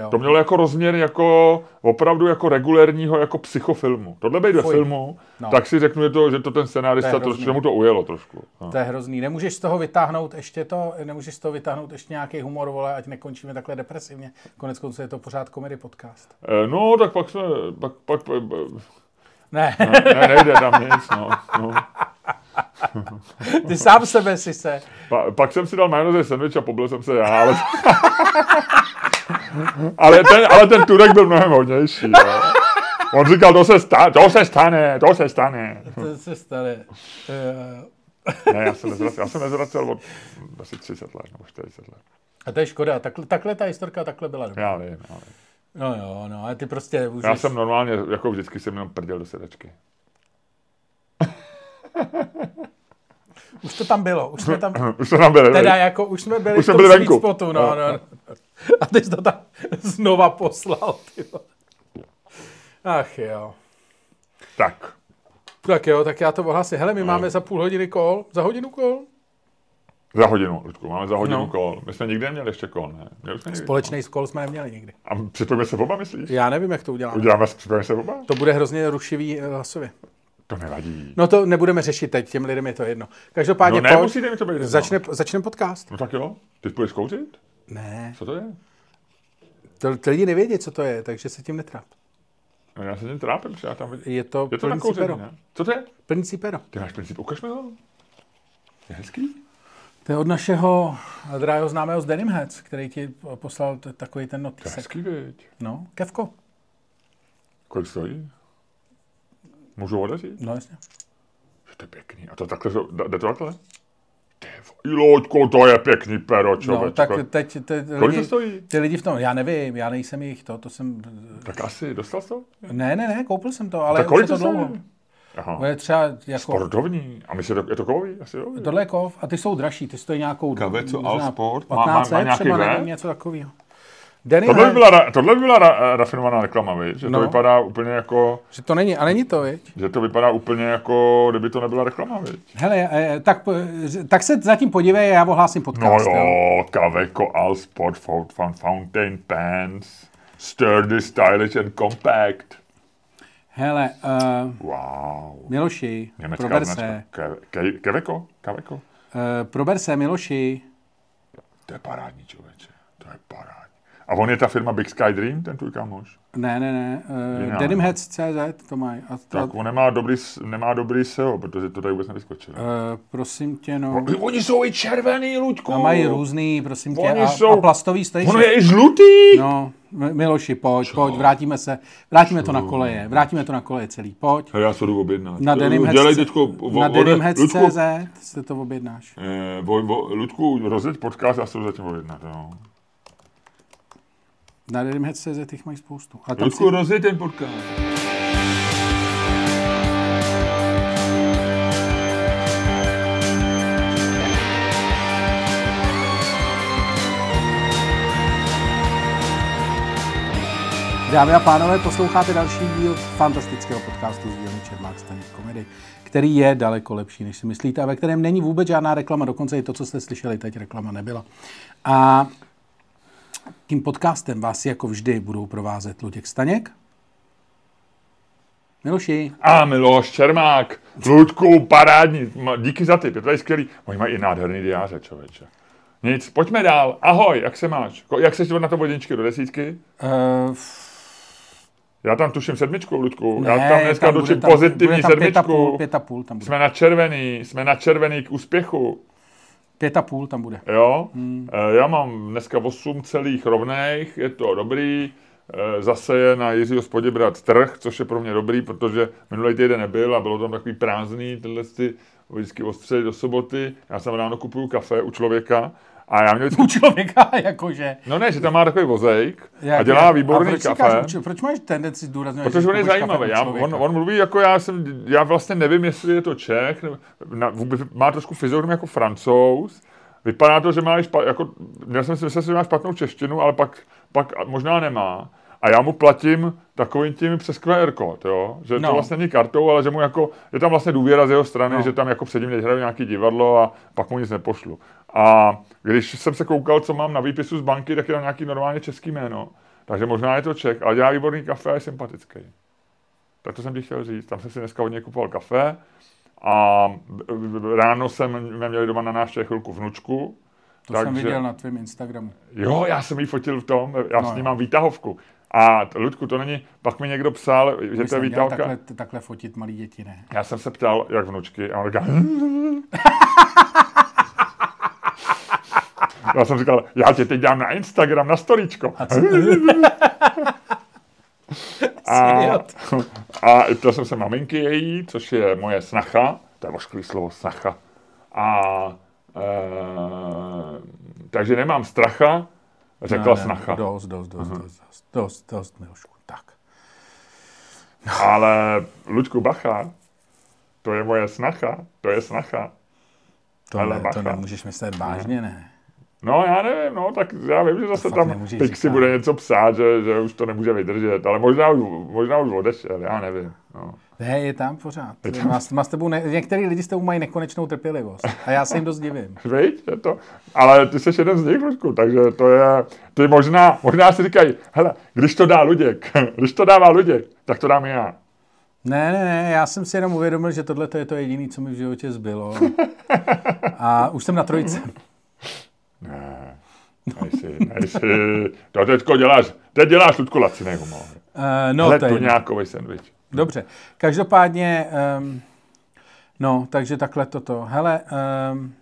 Jo. To mělo jako rozměr jako opravdu jako regulérního jako psychofilmu. Tohle být ve Fuj. filmu, No. tak si řeknu, že, to, že to ten scenárista, To to, že mu to ujelo trošku. No. To je hrozný. Nemůžeš z toho vytáhnout ještě to, nemůžeš z toho vytáhnout ještě nějaký humor, vole, ať nekončíme takhle depresivně. Konec konců je to pořád komedy podcast. Eh, No, tak pak jsme, pak, pak, Ne, ne, ne, nejde tam nic, no. no. ty sám sebe si se. Pa, pak jsem si dal majonezový sandwich a pobil jsem se já, ale... ale, ten, ale ten Turek byl mnohem hodnější. Jo. On říkal, to se, sta, to se stane, to se stane. To se stane. Ne, já jsem nezvracel, já jsem nezvracel od asi 30 let nebo 40 let. A to je škoda. Takhle, takhle ta historka takhle byla dobrá. Já vím, já vím. No jo, no, ale ty prostě můžeš... Já jsem normálně, jako vždycky jsem jenom prděl do sedačky. Už to tam bylo, už jsme tam... Už to tam byli. Teda jako, už jsme byli Už v jsme tom byli venku. spotu, no, No, no, no. A ty jsi to tam znova poslal, ty. Ach jo. Tak. Tak jo, tak já to ohlasím. Hele, my máme za půl hodiny kol, za hodinu kol. Za hodinu, Ludku, máme za hodinu No. kol. My jsme nikdy neměli ještě kol, ne? Měli jsme Společný kol jsme neměli nikdy. A připojíme se oba, myslíš? Já nevím, jak to uděláme. Uděláme, připojíme se oba? To bude hrozně rušivý eh, hlasově. To nevadí. No to nebudeme řešit teď, těm lidem je to jedno. Každopádně No pojď, nemusíte mi to být jedno. začne, začne podcast. No tak jo, ty budeš kouřit? Ne, Co to je? to, to lidi nevědí, co to je, takže se tím netráp. No, já se tím trápím, že já tam vidím. Je to, Je to na plnící pero. kouření, ne? Co to je? Plnící pero. Ty máš princip, ukaž mi ho. Je hezký? To je od našeho drahého známého z Denim Heads, který ti poslal t- takový ten notisek. hezký? No, kevko. Kolik stojí? Můžu odezít? No jasně. Že to je pěkný. A to takhle, jde to takhle? Loďko, to je pěkný pero, No, člověčko. tak teď ty Kolik to lidi, stojí? ty lidi v tom, já nevím, já nejsem jich to, to jsem, Tak asi, dostal jsi to? ne, ne, ne, koupil jsem to, ale tak kolik to to dlouho. stojí? Aha. To je třeba jako, Sportovní. A myslíš, je to kovový? Asi jo? tohle je kov a ty jsou dražší, ty stojí nějakou, Kave, co, možná Alsport? Má- 15 má- má let nějaký třeba, nevím, něco takového. Danny Tohle by byla, ra- tohle by byla ra, rafinovaná reklama, viď? že to No. vypadá úplně jako, Že to není, a není to, viď? že to vypadá úplně jako, kdyby to nebyla reklama, viď? Hele, eh, tak, tak se zatím podívej, já ohlásím No podcast. jo, Kaveco Fou- Fountain Pants, sturdy, stylish and compact. Hele, uh, Wow. Miloši, Německá prober se, Ke- Ke- Kaveco? Kaveco? uh, prober se, Miloši. To je parádní člověče. To je parádní. A on je ta firma Big Sky Dream, ten tvůj kámoš? Ne, ne, ne, uh, Denimheads.cz to mají. A to, Tak on nemá dobrý, nemá dobrý SEO, protože to tady vůbec nevyskočilo. uh, prosím tě, no. Oni jsou i červený, Luďku. A mají různý, prosím tě, Oni a, jsou- a plastový stojí. Ono je i žlutý. No, Miloši, pojď, pojď, vrátíme se, vrátíme to na koleje, vrátíme to na koleje celý, pojď. Hele, já se jdu objednat. Na Denimheads.cz se to objednáš. eh, vo, vo, Luďku, rozjeď podcast, já se jdu zatím objednat. Jo. Na Denimheads.cz těch mají spoustu. A tam Luďku, rozjeď ten podcast. Dámy a pánové, posloucháte další díl fantastického podcastu z dílny Čermák Staněk Komedy, který je daleko lepší, než si myslíte, a ve kterém není vůbec žádná reklama, dokonce i to, co jste slyšeli, teď reklama nebyla. A tím podcastem vás jako vždy budou provázet Luděk Staněk, Miloši, A Miloš Čermák, Luďku, parádní, díky za tip, je to tady skvělý. Oni mají i nádherný diáře, člověče. Nic, pojďme dál. Ahoj, jak se máš? Jak se na to vodničky do desítky? uh, Já tam tuším sedmičku, Luďku. ne, Já tam dneska bude tuším tam- pozitivní bude tam Pět a půl, sedmičku. pět a půl tam bude. Jsme na červený, jsme na červený k úspěchu. Pět a půl tam bude. Jo, hmm. já mám dneska 8 celých rovných, je to dobrý. Eh, Zase je na Jiřího spodě brát trh, což je pro mě dobrý, protože minulý týden nebyl a bylo tam takový prázdný, tyhle ty vždycky ostřely do soboty. Já jsem ráno kupuju kafe u člověka a já měl. U člověka, jakože. No ne, že tam má takový vozejk a dělá jak- výborný a proč kafe. Říkáš, proč, máš tendenci zdůrazňovat, Protože že on je zajímavý. Já, on, on, mluví jako já jsem, já vlastně nevím, jestli je to Čech, nebo, na, vůbec, má trošku fyziognomii jako francouz. Vypadá to, že má špa, jako, měl jsem si myslel, že má špatnou češtinu, ale pak, pak možná nemá. A já mu platím takovým tím přes QR kód, jo? že No. to vlastně není kartou, ale že mu jako, je tam vlastně důvěra z jeho strany, No. že tam jako předtím teď hraju nějaký divadlo a pak mu nic nepošlu. A když jsem se koukal, co mám na výpisu z banky, tak je tam nějaký normálně český jméno. Takže možná je to Čech, ale dělá výborný kafe a je sympatický. Tak to jsem ti chtěl říct. Tam jsem si dneska od něj kupoval kafe a ráno jsem jsme měli doma na návštěvě chvilku vnučku. To jsem viděl na tvém Instagramu. Jo, já jsem ji fotil v tom, já No s ní mám výtahovku. A Ludku, to není, pak mi někdo psal, že to je výtahovka. takhle, takhle fotit malý děti, ne? Já jsem se ptal, jak vnučky, a on říká, Já jsem říkal, já tě teď dám na Instagram, na storíčko. A? A, a ptal jsem se maminky její, což je moje snacha, to je ošklivý slovo, snacha. A e, takže nemám stracha, řekla Ne, ne, snacha. Dost, dost, dost, dost, dost, dost, dost, Milošku. Tak. Ale Luďku Bacha, to je moje snacha, to je snacha. To, Ale ne, to nemůžeš myslet vážně, ne? No já nevím, no, tak já vím, že zase tam Pixi bude něco psát, že, že už to nemůže vydržet, ale možná už, možná už odešel, já nevím. No. Ne, je tam pořád. Je tam. Má, má s tebou ne, některý lidi s tebou mají nekonečnou trpělivost. A já se jim dost divím. Víš, je to, ale ty jsi jeden z nich, Luďku, takže to je, ty možná, možná si říkají, hele, když to dá Luděk, když to dává Luděk, tak to dám já. Ne, ne, ne, já jsem si jenom uvědomil, že tohle je to jediné, co mi v životě zbylo. A už jsem na trojice. Ne, nejsi, nejsi, to teďko děláš, teď děláš Ludku lacinej humor. Uh, no, Hele, to nějakový sandwich. Dobře. Každopádně, um, no, takže takhle toto. Hele, um,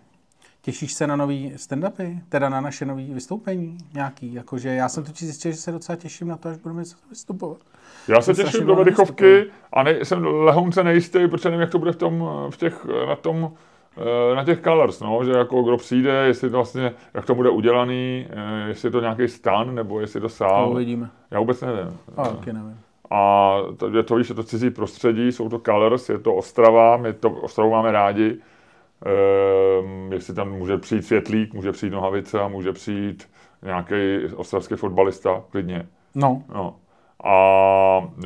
těšíš se na nový stand-upy? Teda na naše nové vystoupení nějaký? Jakože já jsem totiž zjistil, že se docela těším na to, až budeme vystupovat. Já se těším do bylo Vedichovky a ne, jsem lehonce nejistý, protože nevím, jak to bude v tom, v těch, na tom, eh, na těch colors, no, že jako kdo přijde, jestli to vlastně, jak to bude udělaný, eh, jestli je to nějaký stan, nebo jestli je to To sál. uvidíme. Já vůbec nevím. A taky nevím. A to, je to, víš, je to cizí prostředí, jsou to colors, je to Ostrava, my to Ostravu máme rádi. Ehm, jestli tam může přijít Světlík, může přijít Nohavice může přijít nějaký ostravský fotbalista, klidně. No. No. A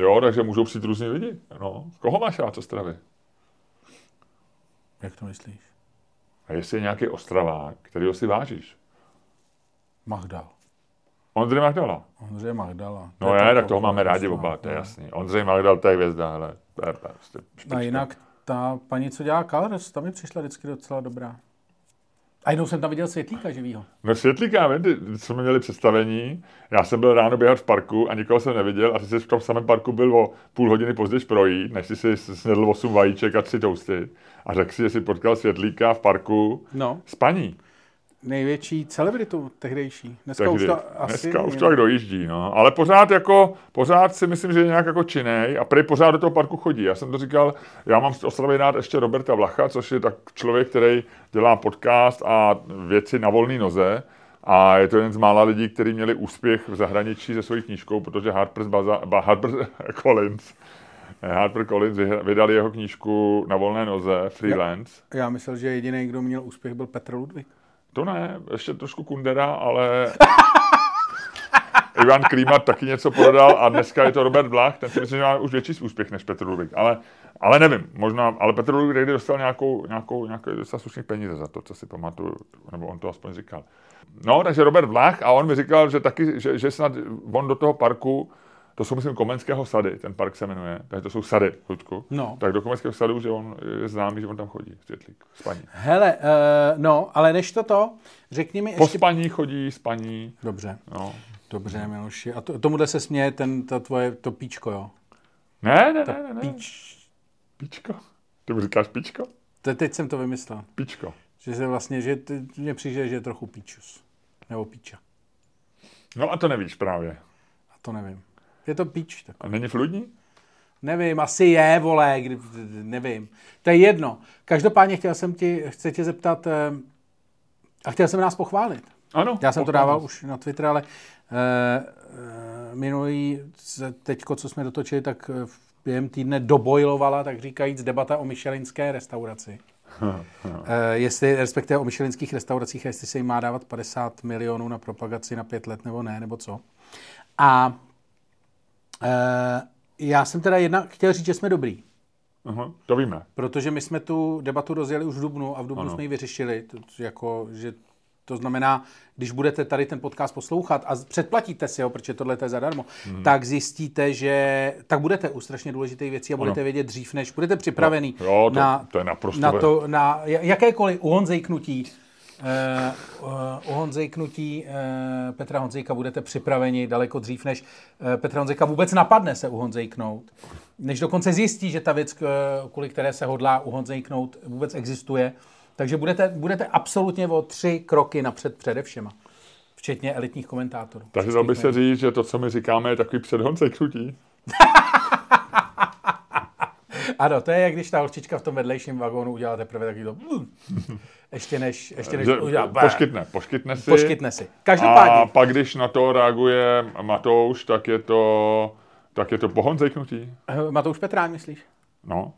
jo, takže můžou přijít různí lidi. No. Koho máš rád z Ostravy? Jak to myslíš? A jestli je nějaký Ostravák, kterýho si vážíš? Magdal. Ondřej Magdala. Ondřej Magdala. No je, tak toho máme rádi oba, to je jasný. Ondřej Magdal, to je hvězda, hele. To je prostě špička. A jinak ta paní, co dělá Colors, ta mi přišla vždycky docela dobrá. A jednou jsem tam viděl světlíka živýho. No světlíka, vím, ty, jsme měli představení, já jsem byl ráno běhat v parku a nikoho jsem neviděl a ty jsi v tom samém parku byl o půl hodiny později projít, než jsi si snědl 8 vajíček a 3 toasty a řekl si, že jsi potkal světlíka v parku No. s paní. Největší celebritu tehdejší. Dneska Tehdy. už to asi... Dneska už to tak dojíždí, no. Ale pořád jako, pořád si myslím, že je nějak jako činej a prej pořád do toho parku chodí. Já jsem to říkal, já mám z Ostravy rád ještě Roberta Vlacha, což je tak člověk, který dělá podcast a věci na volné noze. A je to jeden z mála lidí, kteří měli úspěch v zahraničí se svojí knížkou, protože Harper's, Baza, ba, Harper Collins Harper Collins vydali jeho knížku na volné noze, Freelance. Já myslel, že jediný, kdo měl úspěch, byl Petr Ludvík. To ne, ještě trošku Kundera, ale Ivan Klíma taky něco prodal a dneska je to Robert Vlach, ten si myslím, že má už větší úspěch než Petr Ludvík, ale, ale nevím, možná, ale Petr Ludvík někdy dostal nějakou, nějakou, nějaké slušný peníze za to, co si pamatuju, nebo on to aspoň říkal. No, takže Robert Vlach a on mi říkal, že taky, že, že snad on do toho parku, to jsou myslím Komenského sady, ten park se jmenuje, takže to jsou sady, Ludku. No. Tak do Komenského sadu, že on je známý, že on tam chodí, světlík, s paní. Hele, uh, no, ale než toto, řekni mi Po ještě... spaní chodí, s paní, Dobře, no. dobře, Miloši. A to, tomuhle se směje ten, to tvoje, to píčko, jo? Ne, ne, ne, ne, ne. Píč... Píčko. Ty mu říkáš píčko? To, teď jsem to vymyslel. Píčko. Že se vlastně, že mně přijde, že je trochu píčus. Nebo píča. No a to nevíš právě. A to nevím. Je to píč, tak. A není fludní? Nevím, asi je, vole, kdy, nevím. To je jedno. Každopádně chtěl jsem ti, chci tě zeptat, eh, a chtěl jsem nás pochválit. Ano. Já jsem to pochvál. dával už na Twitter, ale uh, uh, minulý, teďko, co jsme dotočili, tak eh, v během týdne dobojlovala, tak říkajíc, debata o myšelinské restauraci. Uh, jestli, respektive o myšelinských restauracích, jestli se jim má dávat 50 milionů na propagaci na pět let, nebo ne, nebo co. A já jsem teda jedna chtěl říct, že jsme dobrý. Aha, to víme. Protože my jsme tu debatu rozjeli už v Dubnu a v Dubnu Ano. jsme ji vyřešili. To, jako, že to znamená, když budete tady ten podcast poslouchat a předplatíte si ho, protože tohle je zadarmo, hmm. tak zjistíte, že tak budete u strašně důležitých věcí a budete vědět dřív, než budete připravený Jo, jo, to- na, to je naprosto na, to, na jakékoliv uhonzejknutí Uh, uh, uhonzejknutí uh, Petra Honzejka budete připraveni daleko dřív, než uh, Petra Honzejka vůbec napadne se uhonzejknout. Než dokonce zjistí, že ta věc, kvůli které se hodlá uhonzejknout, vůbec existuje. Takže budete, budete absolutně o tři kroky napřed přede všema. Včetně elitních komentátorů. Takže dalo by se říct, že to, co my říkáme, je takový předhonceknutí. Ano, to je, jak když ta holčička v tom vedlejším vagónu udělá teprve taky to... Ještě než, ještě než Že udělá... Poškytne, poškytne si. Poškytne si. A Každopádně, pak, když na to reaguje Matouš, tak je to, tak je to pohonzejknutí. Eh, Matouš Petrán, myslíš? No.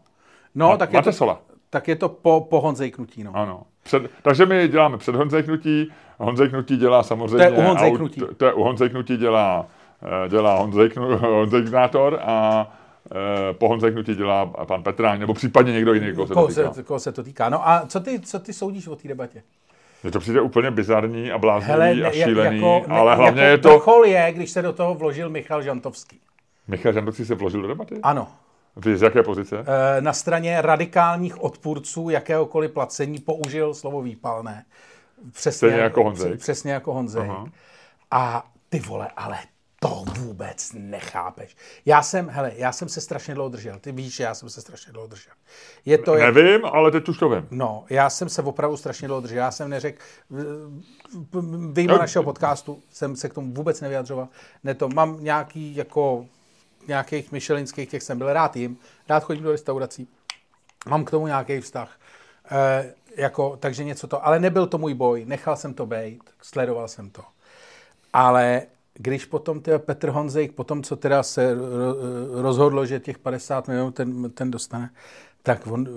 No, tak je, to, tak je to po, po Honzejknutí, no. Ano. Před, takže my děláme před Honzejknutí, Honzejknutí dělá samozřejmě... To je u Honzejknutí. aut- To je u Honzejknutí dělá, eh, dělá Honzejknu, Honzejknátor a eh, po Honzejknutí dělá pan Petráň, nebo případně někdo jiný, koho se to Koho týká. se, koho se to týká. No a co ty, co ty soudíš o té debatě? Mně to přijde úplně bizarní a bláznivý a ne- šílený, jako, ne- ale hlavně jako je to... vrchol je, když se do toho vložil Michal Žantovský. Michal Žantovský se vložil do debaty? Ano. Vy z jaké pozice? E, Na straně radikálních odpůrců jakéhokoliv placení použil slovo výpalné. Přesně, Stejně jako Honzejk. Přesně jako Honzejk. Aha. A ty vole, ale to vůbec nechápeš. Já jsem, hele, já jsem se strašně dlouho držel. Ty víš, že já jsem se strašně dlouho držel. Je to, jak, Nevím, ale teď už to vím. No, já jsem se opravdu strašně dlouho držel. Já jsem neřekl, vyjma No. našeho podcastu jsem se k tomu vůbec nevyjadřoval. Ne to, mám nějaký jako nějakých myšelinských, těch jsem byl rád jim, rád chodím do restaurací, mám k tomu nějaký vztah. E, jako, takže něco to, ale nebyl to můj boj, nechal jsem to být, sledoval jsem to. Ale když potom teda Petr Honzejk, potom co teda se ro- rozhodlo, že těch 50 milionů ten, ten dostane, tak on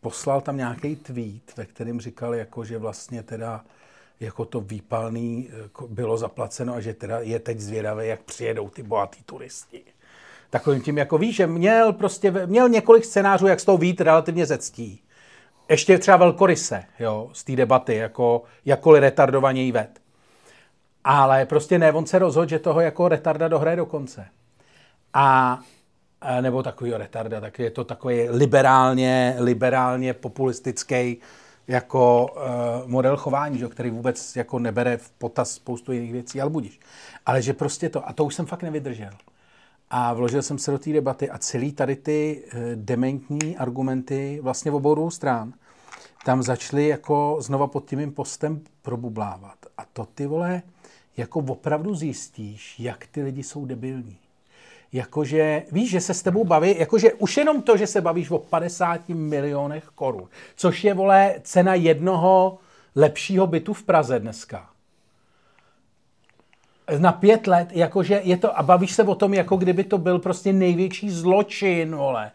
poslal tam nějaký tweet, ve kterém říkal, jako, že vlastně teda jako to výpalný jako bylo zaplaceno a že teda je teď zvědavé, jak přijedou ty bohatý turisti. Takovým tím, jako víš, že měl prostě, měl několik scénářů, jak z toho vít relativně ze ctí. Ještě třeba velkoryse, jo, z té debaty, jako jakkoliv retardovaně ved. Ale prostě ne, on se rozhodl, že toho jako retarda dohraje do konce. A nebo takový retarda, tak je to takový liberálně, liberálně populistický jako uh, model chování, že, který vůbec jako nebere v potaz spoustu jiných věcí, ale budíš. Ale že prostě to, a to už jsem fakt nevydržel. A vložil jsem se do té debaty a celý tady ty uh, dementní argumenty vlastně v obou dvou stran tam začaly jako znova pod tím postem probublávat. A to ty vole, jako opravdu zjistíš, jak ty lidi jsou debilní jakože, víš, že se s tebou baví, jakože už jenom to, že se bavíš o 50 milionech korun, což je, vole, cena jednoho lepšího bytu v Praze dneska. Na pět let, jakože je to, a bavíš se o tom, jako kdyby to byl prostě největší zločin, vole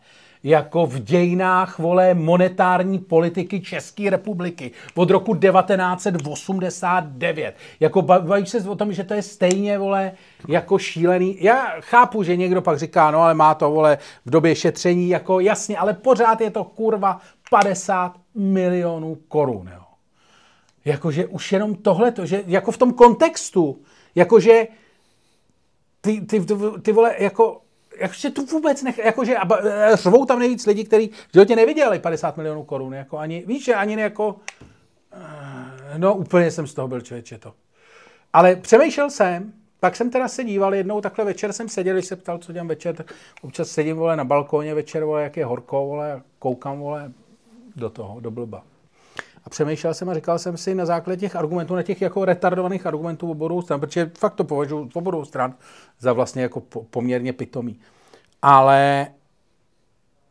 jako v dějinách, vole, monetární politiky České republiky od roku 1989. Jako bavíš se o tom, že to je stejně, vole, jako šílený. Já chápu, že někdo pak říká, no ale má to, vole, v době šetření, jako jasně, ale pořád je to kurva 50 milionů korun, jo. Jakože už jenom tohle, že jako v tom kontextu, jakože ty, ty, ty, ty vole, jako jakože tu vůbec nech, jakože e, řvou tam nejvíc lidí, kteří v životě neviděli 50 milionů korun, jako ani, víš, že ani jako, e, no úplně jsem z toho byl člověče to. Ale přemýšlel jsem, pak jsem teda se díval jednou, takhle večer jsem seděl, když se ptal, co dělám večer, tak občas sedím, vole, na balkóně večer, vole, jak je horko, vole, koukám, vole, do toho, do blba. A přemýšlel jsem a říkal jsem si na základě těch argumentů, na těch jako retardovaných argumentů obou stran, protože fakt to považuji obou stran za vlastně jako poměrně pitomý. Ale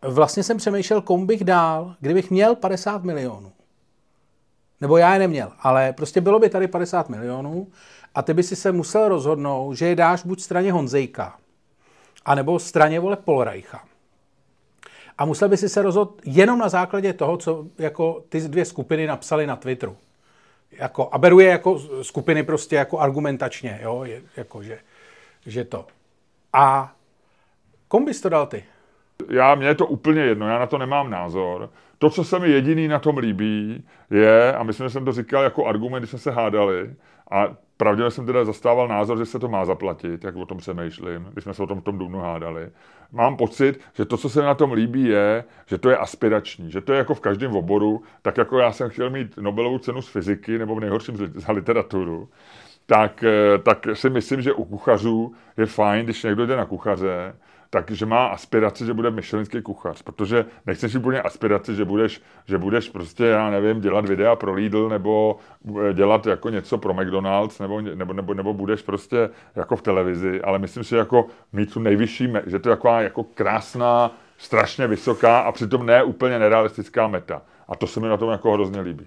vlastně jsem přemýšlel, komu bych dál, kdybych měl 50 milionů. Nebo já je neměl, ale prostě bylo by tady 50 milionů a ty by si se musel rozhodnout, že je dáš buď straně Honzejka, anebo straně vole Polreicha. A musel by si se rozhodnout jenom na základě toho, co jako ty dvě skupiny napsaly na Twitteru. Jako, a beru je jako skupiny prostě jako argumentačně, jo, je, jako že, že to. A komu bys to dal ty? Já, mně je to úplně jedno, já na to nemám názor. To, co se mi jediný na tom líbí, je, a myslím, že jsem to říkal jako argument, když jsme se hádali, a pravděpodobně jsem teda zastával názor, že se to má zaplatit, jak o tom přemýšlím, když jsme se o tom v tom dubnu hádali. Mám pocit, že to, co se na tom líbí, je, že to je aspirační, že to je jako v každém oboru, tak jako já jsem chtěl mít Nobelovu cenu z fyziky nebo v nejhorším za literaturu, tak, eh, tak si myslím, že u kuchařů je fajn, když někdo jde na kuchaře, takže má aspiraci, že bude myšelinský kuchař, protože nechceš úplně aspiraci, že budeš, že budeš prostě, já nevím, dělat videa pro Lidl nebo eh, dělat jako něco pro McDonald's nebo, nebo, nebo, nebo budeš prostě jako v televizi, ale myslím si, jako mít tu nejvyšší, že to je taková jako krásná, strašně vysoká a přitom ne úplně nerealistická meta. A to se mi na tom jako hrozně líbí.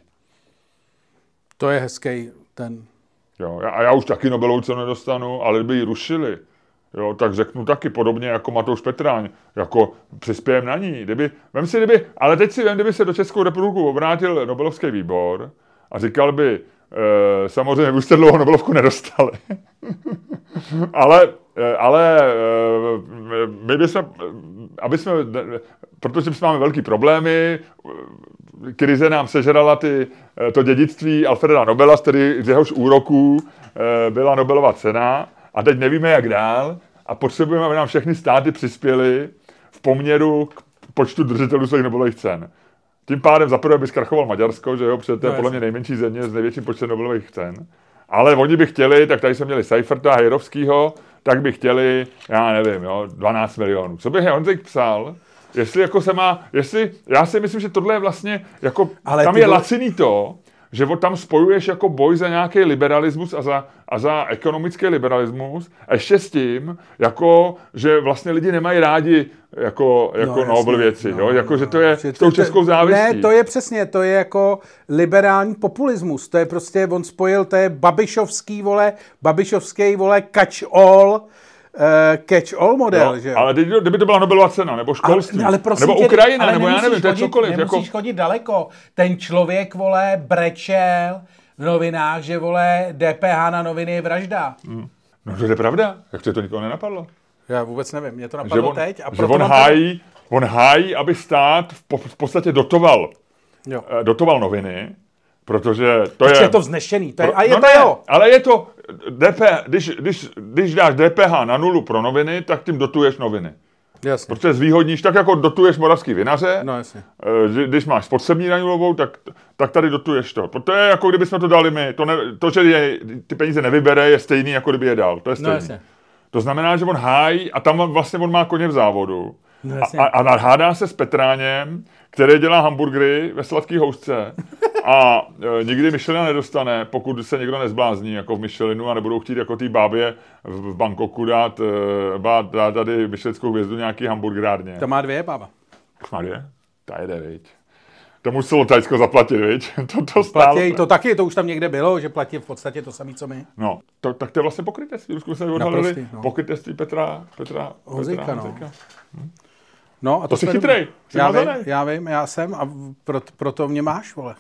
To je hezký ten... Jo, a já už taky Nobelovu cenu nedostanu, ale kdyby ji rušili, jo, tak řeknu taky podobně jako Matouš Petráň, jako přispějem na ní. Kdyby, vem si, kdyby, ale teď si vem, kdyby se do Českou republiku obrátil Nobelovský výbor a říkal by, e, samozřejmě už jste dlouho Nobelovku nedostali, ale, e, ale e, my bychom, aby jsme, protože jsme máme velký problémy, krize nám sežrala ty, to dědictví Alfreda Nobela, z, který, z jehož úroků byla Nobelova cena, a teď nevíme, jak dál a potřebujeme, aby nám všechny státy přispěly v poměru k počtu držitelů svých Nobelových cen. Tím pádem zaprvé by zkrachoval Maďarsko, že jo, protože to je no, podle mě nejmenší země s největším počtem Nobelových cen. Ale oni by chtěli, tak tady jsme měli Seiferta Hejrovskýho, tak by chtěli, já nevím, jo, 12 milionů. Co by Honzik psal, jestli jako se má, jestli, já si myslím, že tohle je vlastně, jako, Ale tam je vole... laciný to, že tam spojuješ jako boj za nějaký liberalismus a za, a za ekonomický liberalismus, a ještě s tím, jako, že vlastně lidi nemají rádi jako, jako no, Nobel věci, no, jo? Jako, no, že to je že s tou českou závistí. Ne, to je přesně, to je jako liberální populismus, to je prostě, on spojil, to je babišovský, vole, babišovský, vole, catch all, catch-all model, jo, že jo? Ale teď, kdyby to byla Nobelová cena, nebo školství, ale, ale prosím nebo tě, Ukrajina, ale nebo já nevím, to je cokoliv. Nemusíš jako... chodit daleko. Ten člověk, vole, brečel, v novinách, že vole DPH na noviny je vražda. No to je pravda. Jak to, to nikoho nenapadlo? Já vůbec nevím, mě to Že napadlo on, teď. A že on mám hájí, on hájí, aby stát v, po, v podstatě dotoval, To... Jo. eh, dotoval noviny, protože to Je, je... je to vznešený. To je, a je no to ne, jo. ale je to, DP, když, když, když dáš DPH na nulu pro noviny, tak tím dotuješ noviny. Jasně. Protože zvýhodníš, tak jako dotuješ moravský vinaře, No jasně. Eh, když máš spotřební daň nulovou, tak, tak tady dotuješ to. To je jako kdyby jsme to dali my. To, ne, to že je, ty peníze nevybere, je stejný, jako kdyby je dal. To je No stejný. jasně. to znamená, že on hájí a tam vlastně on má koně v závodu. No a, jasně. a, a hádá se s Petráněm, který dělá hamburgery ve sladký housce a e, nikdy Michelina nedostane, pokud se někdo nezblázní jako v Michelinu a nebudou chtít jako té bábě v, v Bangkoku dát, e, dát, dát tady Michelinskou hvězdu nějaký hamburgerárně. To má dvě, bába. Má dvě? Ta jede, viď. To muselo Tajsko zaplatit, viď? To, to stálo. Platí, to taky, to už tam někde bylo, že platí v podstatě to samé, co my. No, to, tak to je vlastně pokrytectví. Jsme se odhalili no. pokrytectví Petra, Petra, Hozejka, Petra no. Hozejka. No, a To jsi jsme chytrej, dobrý. jsi Já vím, já vím, já jsem a proto, proto mě máš, vole.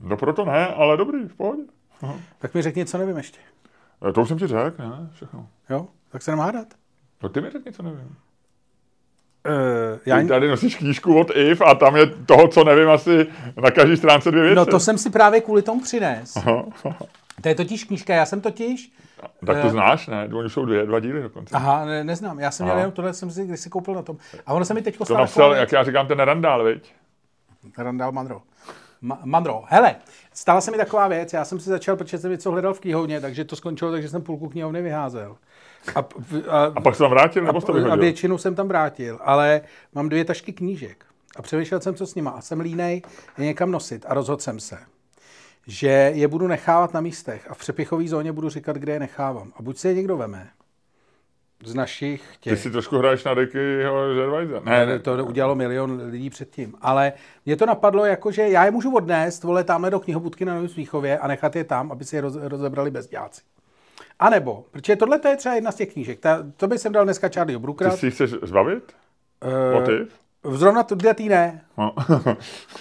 No proto ne, ale dobrý, v pohodě. Tak mi řekni, co nevím ještě. E, To už jsem ti řekl, ne? Všechno. Jo? Tak se nemá hádat. No ty mi řekni, co nevím. Uh, já, Ty tady nosíš knížku od IF a tam je toho, co nevím, asi na každý stránce dvě věci. no to jsem si právě kvůli tomu přines. Aha. To je totiž knížka, já jsem totiž... Tak to Eh. znáš, ne? Oni jsou dvě, dva díly dokonce. Aha, ne, neznám, já jsem měl Aha. jenom tohle, jsem si kdysi koupil na tom. A ono se mi teď to napsal, taková jak já říkám, ten Randál, viď? Randall Mandro. Ma- Mandro. Hele, stala se mi taková věc, já jsem si začal, protože jsem něco hledal v knihovně, takže to skončilo, takže jsem půlku knihovny vyházel. A, a, A pak se tam vrátil, nebo jsi to a vyhodil? většinu jsem tam vrátil, ale mám dvě tašky knížek. A přemýšlel jsem, co s nima. A jsem línej je někam nosit. A rozhodl jsem se, že je budu nechávat na místech a v přepichové zóně budu říkat, kde je nechávám. A buď si je někdo veme z našich Ty těch. si trošku hraješ na Rickyho Gervaisa. Ne, ne, to udělalo milion lidí předtím. Ale mě to napadlo jako, že já je můžu odnést, vole, tamhle do knihobudky na Novém Smíchově a nechat je tam, aby si je roz, rozebrali bezděláci. A nebo, protože tohle to je třeba jedna z těch knížek. Ta, to by jsem dal dneska Charlieho Ty Brookera. si ji chceš zbavit? Eh, O ty? Zrovna tuhle tý ne. No.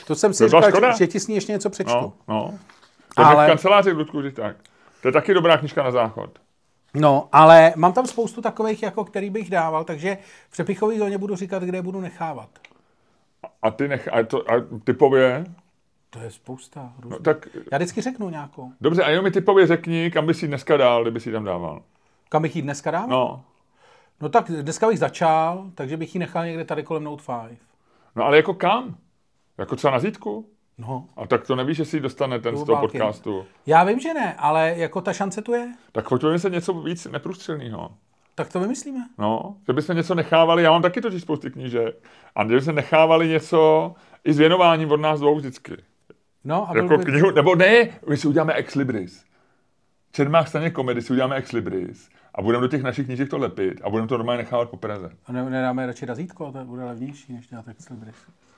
To jsem si To říkal, škoda. že, že ti s ní ještě něco přečtu. no, no. To Ale- v kanceláři v Ludku, tak. To je taky dobrá knižka na záchod. No, ale mám tam spoustu takových, jako který bych dával, takže v přepichové zóně budu říkat, kde je budu nechávat. A ty nech, a, to, a typově, To je spousta. no, No, tak Já vždycky řeknu nějakou. dobře, a jenom mi typově řekni, kam bys ji dneska dal, kdyby si tam dával. Kam bych ji dneska? No. No, no tak dneska bych začal, takže bych ji nechal někde tady kolem Note 5. no ale jako kam? Jako třeba na zítku? No, A tak to nevíš, jestli dostane ten z toho podcastu. já vím, že ne, ale jako ta šance tu je, Tak pojďme vymyslet něco víc neprůstřelného. tak to vymyslíme. No, že bychom něco nechávali, já mám taky totiž spousty knížek, a že bychom nechávali něco i s věnováním od nás dvou vždycky. No, a Jako by... knihu, nebo ne, my si uděláme ex libris. Čermák staně komedy si uděláme ex libris a budeme do těch našich knížek to lepit a budeme to normálně nechávat po Praze. A ne, nedáme radši razítko, to bude levnější, než dělat tak Libris.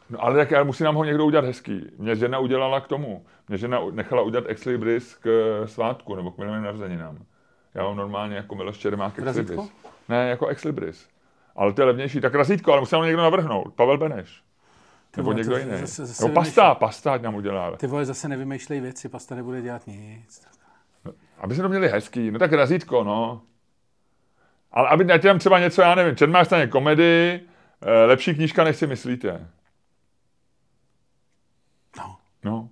No ale tak já musí nám ho někdo udělat hezký. Mě žena udělala k tomu. Mě žena nechala udělat ex libris k eh, svátku nebo k milovým narozeninám. Já mám normálně jako Miloš Čermák ex libris. Ne, jako ex libris. Ale to je levnější. Tak razítko, ale musí nám ho někdo navrhnout. Pavel Beneš. Nebo vole, někdo jiný. zase- zase Nebo pasta, pasta ať nám udělá. Ty vole, zase nevymýšlej věci, pasta nebude dělat nic. Aby se to měli hezký, no tak razítko, no. Ale aby tam třeba něco, já nevím, Čermák staně komedy, eh, lepší knížka, než si myslíte. No.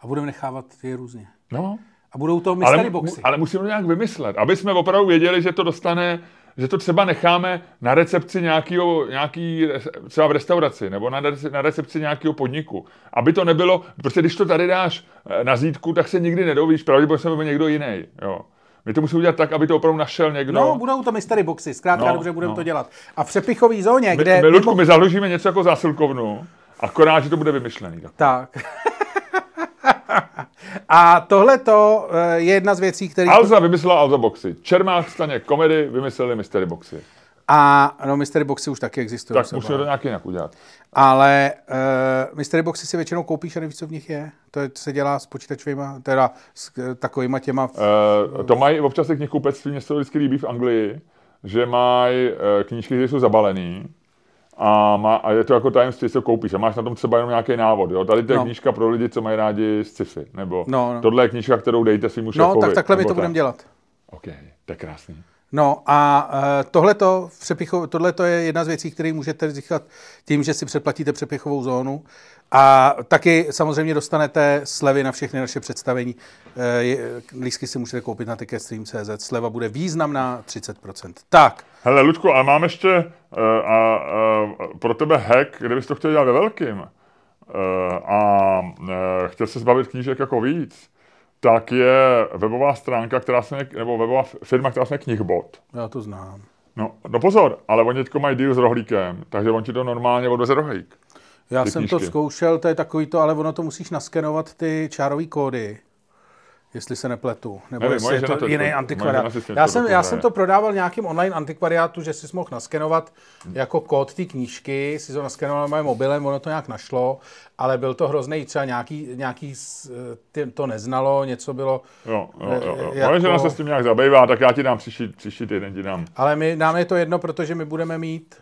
A budeme nechávat je různě. no. A budou to mystery Ale, boxy. ale musíme to nějak vymyslet, aby jsme opravdu věděli, že to dostane, že to třeba necháme na recepci nějakého, nějaký, třeba v restauraci, nebo na, na recepci nějakého podniku. Aby to nebylo, protože když to tady dáš eh, na zítku, tak se nikdy nedovíš, pravděpodobně bude někdo jiný. Jo. My to musíme udělat tak, aby to opravdu našel někdo. No, budou to mystery boxy, zkrátka No, dobře budeme no. to dělat. A v přepichové zóně, my, kde... my, Ludku, my založíme něco jako zásilkovnu, akorát, že to bude vymyšlený. Tak. Tak. A tohle to je jedna z věcí, které... Alza vymyslela Alza boxy. Čermák staně komedy vymysleli mystery boxy. A no, mystery boxy už taky existují. Tak musíme to nějak jinak udělat. Ale uh, mystery boxy si většinou koupíš a nevíš, co v nich je. To je, se dělá s počítačovými, teda s uh, takovýma těma... Uh, to mají občas ty knihkupectví, mně se to vždycky líbí v Anglii, že mají uh, knížky, které jsou zabalený a, má, a je to jako tajemství, co koupíš a máš na tom třeba jenom nějaký návod. Jo? Tady to je No. knížka pro lidi, co mají rádi sci-fi. Nebo No, no. tohle je knížka, kterou dejte svým No, šéfovi. tak takhle my to budeme dělat. OK, to je krásný. No a uh, tohleto, přepichu, tohleto je jedna z věcí, které můžete říkat tím, že si předplatíte přepichovou zónu. A taky samozřejmě dostanete slevy na všechny naše představení. Eh, Lístky si můžete koupit na ticketstream.cz. Sleva bude významná 30%. Tak, Hele, Ludku, ale mám ještě uh, a, uh, pro tebe hack, kdybys to chtěl dělat ve velkým uh, a chtěl se zbavit knížek jako víc, tak je webová stránka, která se jmenuje, nebo webová firma, která se Knigbot. já to znám. No, no pozor, ale oni teďko mají deal s rohlíkem, takže on ti to normálně odveze rohlík. Já jsem to knížky. zkoušel, to je takový to, ale ono to musíš naskenovat ty čárový kódy. Jestli se nepletu. Nebo Nevím, jestli je to to- jiný moje antikvariát. Já to jsem, já jsem to prodával nějakým online antikvariátu, že si mohl naskenovat jako kód té knížky, si to naskenoval mým mobilem, ono to nějak našlo, ale byl to hrozný, třeba nějaký, nějaký ty, to neznalo, něco bylo, Jo, jo, jo. jo. Jako- Moje žena se s tím nějak zabývá, tak já ti dám příští, příští týden ti dám. ale my, nám je to jedno, protože my budeme mít,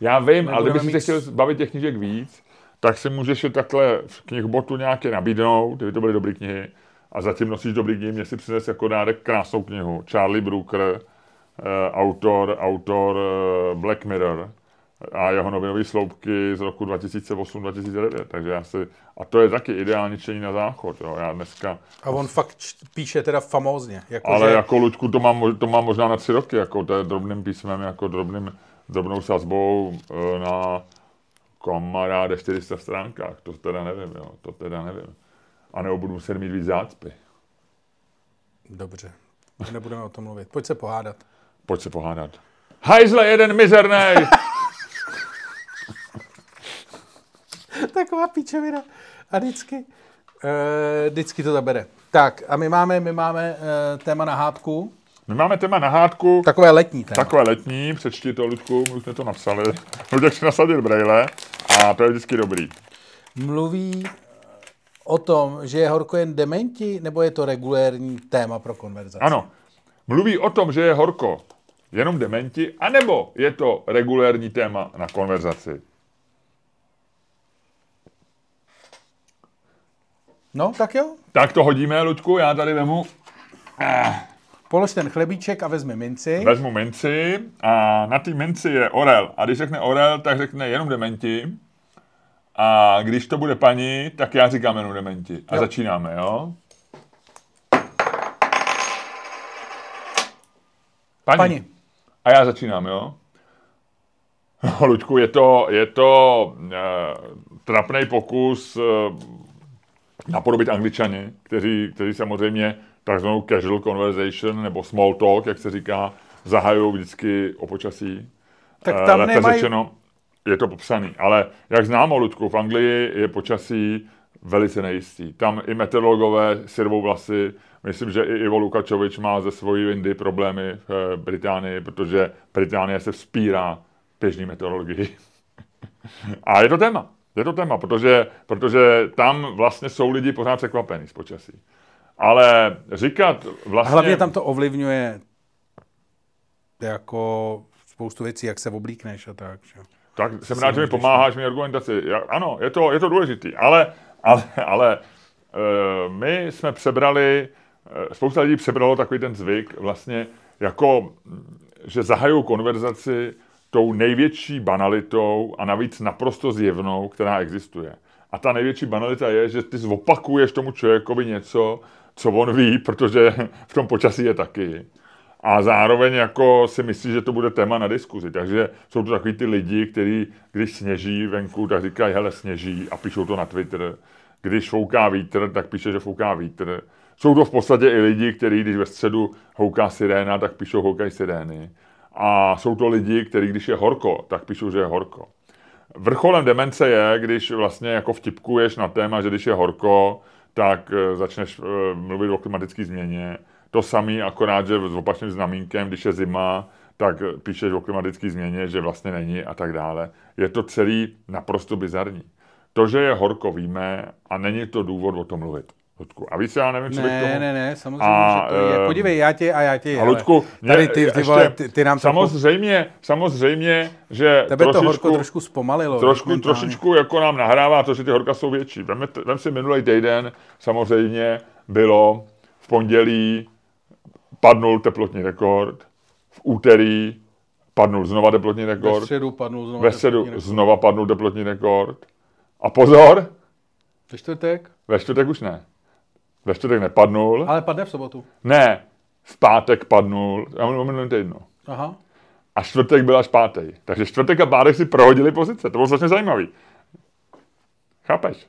Já vím, ale budeme kdyby si mít se chtěl zbavit těch knížek víc, tak si můžeš je takhle v knihbotu nějaké nabídnout, kdyby to byly dobré knihy, a zatím nosíš dobrý knihy, mě si přines jako dárek krásnou knihu. Charlie Brooker, eh, autor, autor eh, Black Mirror a jeho novinové sloupky z roku 2008-2009, takže já si, a to je taky ideální čtení na záchod, jo, já dneska, a on fakt píše teda famózně. Jako ale že, jako Luďku to mám, to mám možná na tři roky, jako to je drobným písmem, jako drobným, drobnou sazbou eh, na kamaráde 400 stránkách, to teda nevím, jo, to teda nevím. A nebo budu muset mít víc zácpy. Dobře, nebudeme o tom mluvit. Pojď se pohádat. Pojď se pohádat. Hajzle jeden mizernej! Taková píčovina. A vždycky, uh, vždycky to zabere. Tak a my máme, my máme uh, téma na hádku. My máme téma na hádku, Takové letní téma. takové letní, přečti to, Ludku, my už jsme to napsali. Luděk si nasadil brejle a to je vždycky dobrý. Mluví o tom, že je horko jen dementi, nebo je to regulérní téma pro konverzaci? Ano, mluví o tom, že je horko jenom dementi, anebo je to regulérní téma na konverzaci. No, tak jo. Tak to hodíme, Luďku, já tady vemu, Polož ten chlebíček a vezmi minci. vezmu minci a na té minci je orel. A když řekne orel, tak řekne jenom dementi. A když to bude paní, tak já říkám jenom dementi. A Jo. začínáme, jo? Paní. Paní. A já začínám, jo? No, Luďku, je to, je to uh, trapný pokus uh, napodobit angličany, kteří, kteří samozřejmě takzvanou casual conversation nebo small talk, jak se říká, zahajují vždycky o počasí. Tak Eh, tam lépe nemají- řečeno, je to popsaný. Ale jak známo, Ludku, v Anglii je počasí velice nejistý. Tam i meteorologové si rvou vlasy. Myslím, že i Ivo Lukačovič má ze svojí windy problémy v eh, Británii, protože Británie se vzpírá běžný meteorologii. A je to téma. Je to téma, protože, protože tam vlastně jsou lidi pořád překvapení z počasí. Ale říkat vlastně... Hlavně tam to ovlivňuje jako spoustu věcí, jak se oblíkneš a tak. Že? Tak jsem rád, že mi pomáháš mi argumentaci. Já, ano, je to, je to důležitý, ale, ale, ale uh, my jsme přebrali, uh, spousta lidí přebralo takový ten zvyk vlastně jako, že zahajují konverzaci tou největší banalitou a navíc naprosto zjevnou, která existuje. A ta největší banalita je, že ty zopakuješ tomu člověkovi něco, co on ví, protože v tom počasí je taky. A zároveň jako si myslí, že to bude téma na diskuzi. Takže jsou to takový ty lidi, kteří, když sněží venku, tak říkají, hele, sněží a píšou to na Twitter. Když fouká vítr, tak píše, že fouká vítr. Jsou to v podstatě i lidi, kteří, když ve středu houká siréna, tak píšou houkají sirény. A jsou to lidi, kteří, když je horko, tak píšou, že je horko. Vrcholem demence je, když vlastně jako vtipkuješ na téma, že když je horko, tak eh, začneš eh, mluvit o klimatické změně. To samé, akorát, že s opačným znamínkem, když je zima, tak píšeš o klimatické změně, že vlastně není a tak dále. Je to celý naprosto bizarní. To, že je horko, víme a není to důvod o tom mluvit. Ludku. A víc já nevím, co bych Ne, tomu... ne, ne, samozřejmě, A, že to je. eh, Podívej, já tě a já tě. A Ludku, mě tady ty, ty, vole, ty, ty nám trochu, samozřejmě, samozřejmě, že tebe to trošičku, horko trošku zpomalilo. trošku, mentálně. trošičku jako nám nahrává to, že ty horka jsou větší. Vem, vem si minulý týden, samozřejmě bylo v pondělí padnul teplotní rekord, v úterý padnul znova teplotní Ve rekord, středu padnul znovu. ve středu teplotní znova padnul teplotní rekord. A pozor, Ve čtvrtek, ve čtvrtek už ne. Ve čtvrtek nepadnul. ale padne v sobotu. Ne, v pátek padnul, já mluvím o minulém týdnu. Aha. A čtvrtek byl až pátý. Takže čtvrtek a pátek si prohodili pozice. To bylo strašně zajímavý. Chápeš?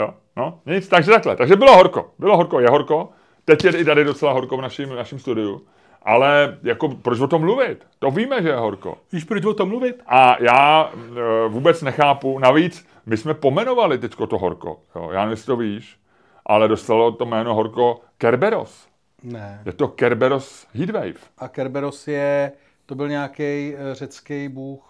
Jo? No, nic, takže takhle. Takže bylo horko. Bylo horko, je horko. Teď je i tady docela horko v našem, našem studiu. Ale jako, proč o tom mluvit? To víme, že je horko. Víš, proč o tom mluvit? A já e, vůbec nechápu, navíc my jsme pomenovali teďko to horko. Jo? Já nevím, jestli to víš, ale dostalo to jméno horko Kerberos. Ne. Je to Kerberos Heatwave. A Kerberos je, to byl nějaký řecký bůh.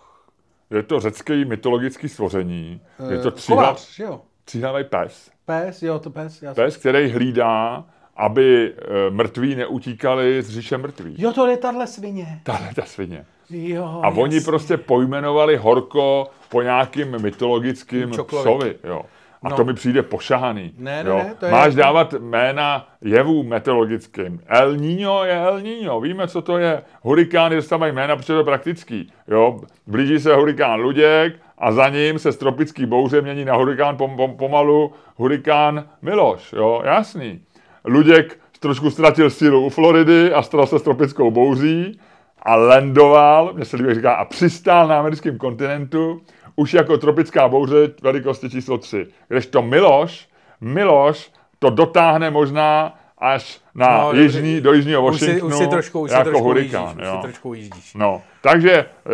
Je to řecký mytologický stvoření. Je to tříhla, kovář, že jo? tříhlavý pes. Pes, jo, to pes. Já Pes, který hlídá, aby e, mrtví neutíkali z říše mrtvých. Jo, to je tahle svině. Tahle ta svině. Jo, A oni jasně. prostě pojmenovali horko po nějakým mytologickým Čoklovi. psovi. Jo. A No. to mi přijde pošahaný. Ne, ne, jo. ne, to je Máš jako- dávat jména jevů meteorologickým. El Niño je El Niño. Víme, co to je. Hurikány dostávají jména, protože to je praktický. Jo. Blíží se hurikán Luděk a za ním se z tropický bouře mění na hurikán pom, pom, pomalu hurikán Miloš. Jo. Jasný. Luděk trošku ztratil sílu u Floridy a stal se s tropickou bouří a landoval, mě se líbí, říká, a přistál na americkém kontinentu už jako tropická bouře velikosti číslo 3. Kdežto Miloš, Miloš to dotáhne možná až na No, jižní, do jižního už si, Washingtonu už si trošku, už si jako trošku hurikán. jíždíš, už jo. si trošku jíždíš. No, takže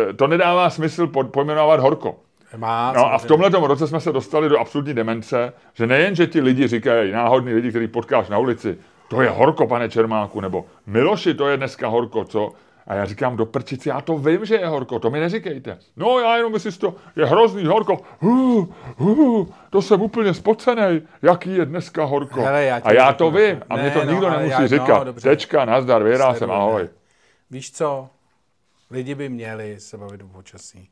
eh, to nedává smysl po- pojmenovat horko. Má, No a v tomhle roce jsme se dostali do absolutní demence, že nejen, že ti lidi říkají, náhodní lidi, který potkáš na ulici, to je horko, pane Čermáku, nebo Miloši, to je dneska horko, co? A já říkám, do prčici, já to vím, že je horko, to mi neříkejte. No já jenom myslím, že to je hrozný horko. Uh, uh, to jsem úplně spocenej, jaký je dneska horko. Hele, já a já řeknu, to vím, a mě ne, to no, nikdo nemusí já- no, říkat. dobře. Tečka, nazdar, věrá jsem, ahoj. ne. Víš co? Lidi by měli se bavit o počasí.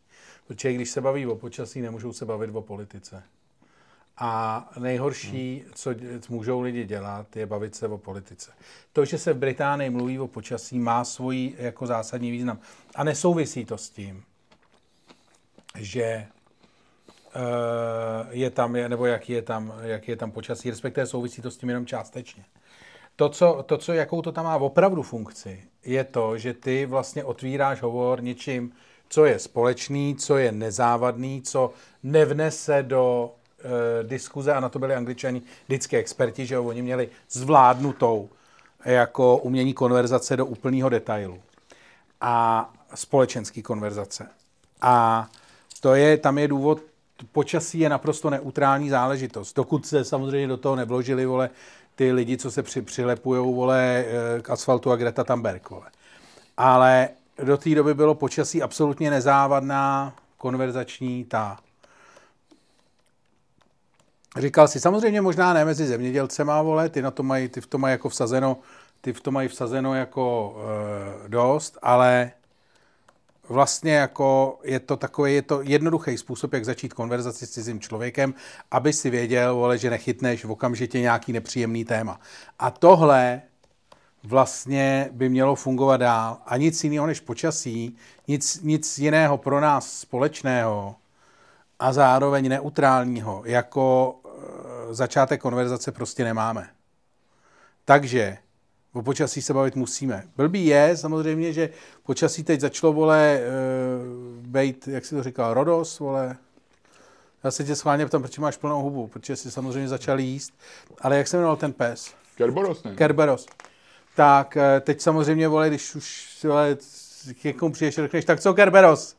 Protože když se baví o počasí, nemůžou se bavit o politice. A nejhorší, co můžou lidi dělat, je bavit se o politice. To, že se v Británii mluví o počasí, má svůj jako zásadní význam. A nesouvisí to s tím, že eh, je tam, nebo jaký je tam, jaký je tam počasí, respektive souvisí to s tím jenom částečně. To co, to, co, jakou to tam má opravdu funkci, je to, že ty vlastně otvíráš hovor něčím, co je společný, co je nezávadný, co nevnese do e, diskuze, a na to byli angličani vždycky experti, že jo, oni měli zvládnutou jako umění konverzace do úplného detailu. A společenský konverzace. A to je, tam je důvod, počasí je naprosto neutrální záležitost. Dokud se samozřejmě do toho nevložili, vole, ty lidi, co se při, přilepujou, vole, eh, k asfaltu a Greta Thunberg, vole. Ale do té doby bylo počasí absolutně nezávadná, konverzační, ta. Říkal si, samozřejmě možná ne mezi zemědělcema, vole, ty na to mají, ty v tom mají jako vsazeno, ty v tom mají vsazeno jako e, dost, ale vlastně jako je to takový, je to jednoduchý způsob, jak začít konverzaci s cizím člověkem, aby si věděl, vole, že nechytneš v okamžitě nějaký nepříjemný téma. A tohle vlastně by mělo fungovat dál. A nic jiného než počasí, nic, nic jiného pro nás společného a zároveň neutrálního, jako e, začátek konverzace prostě nemáme. Takže o počasí se bavit musíme. Blbý je samozřejmě, že počasí teď začalo, vole, e, bejt, jak si to říkal, Rodos, vole. Já se tě schválně ptám, proč máš plnou hubu, protože jsi samozřejmě začal jíst. Ale jak se jmenoval ten pes? Kerberos, ne? Kerberos. Tak eh, teď samozřejmě, vole, když už vole, k někomu přijdeš řekneš, tak co Kerberos?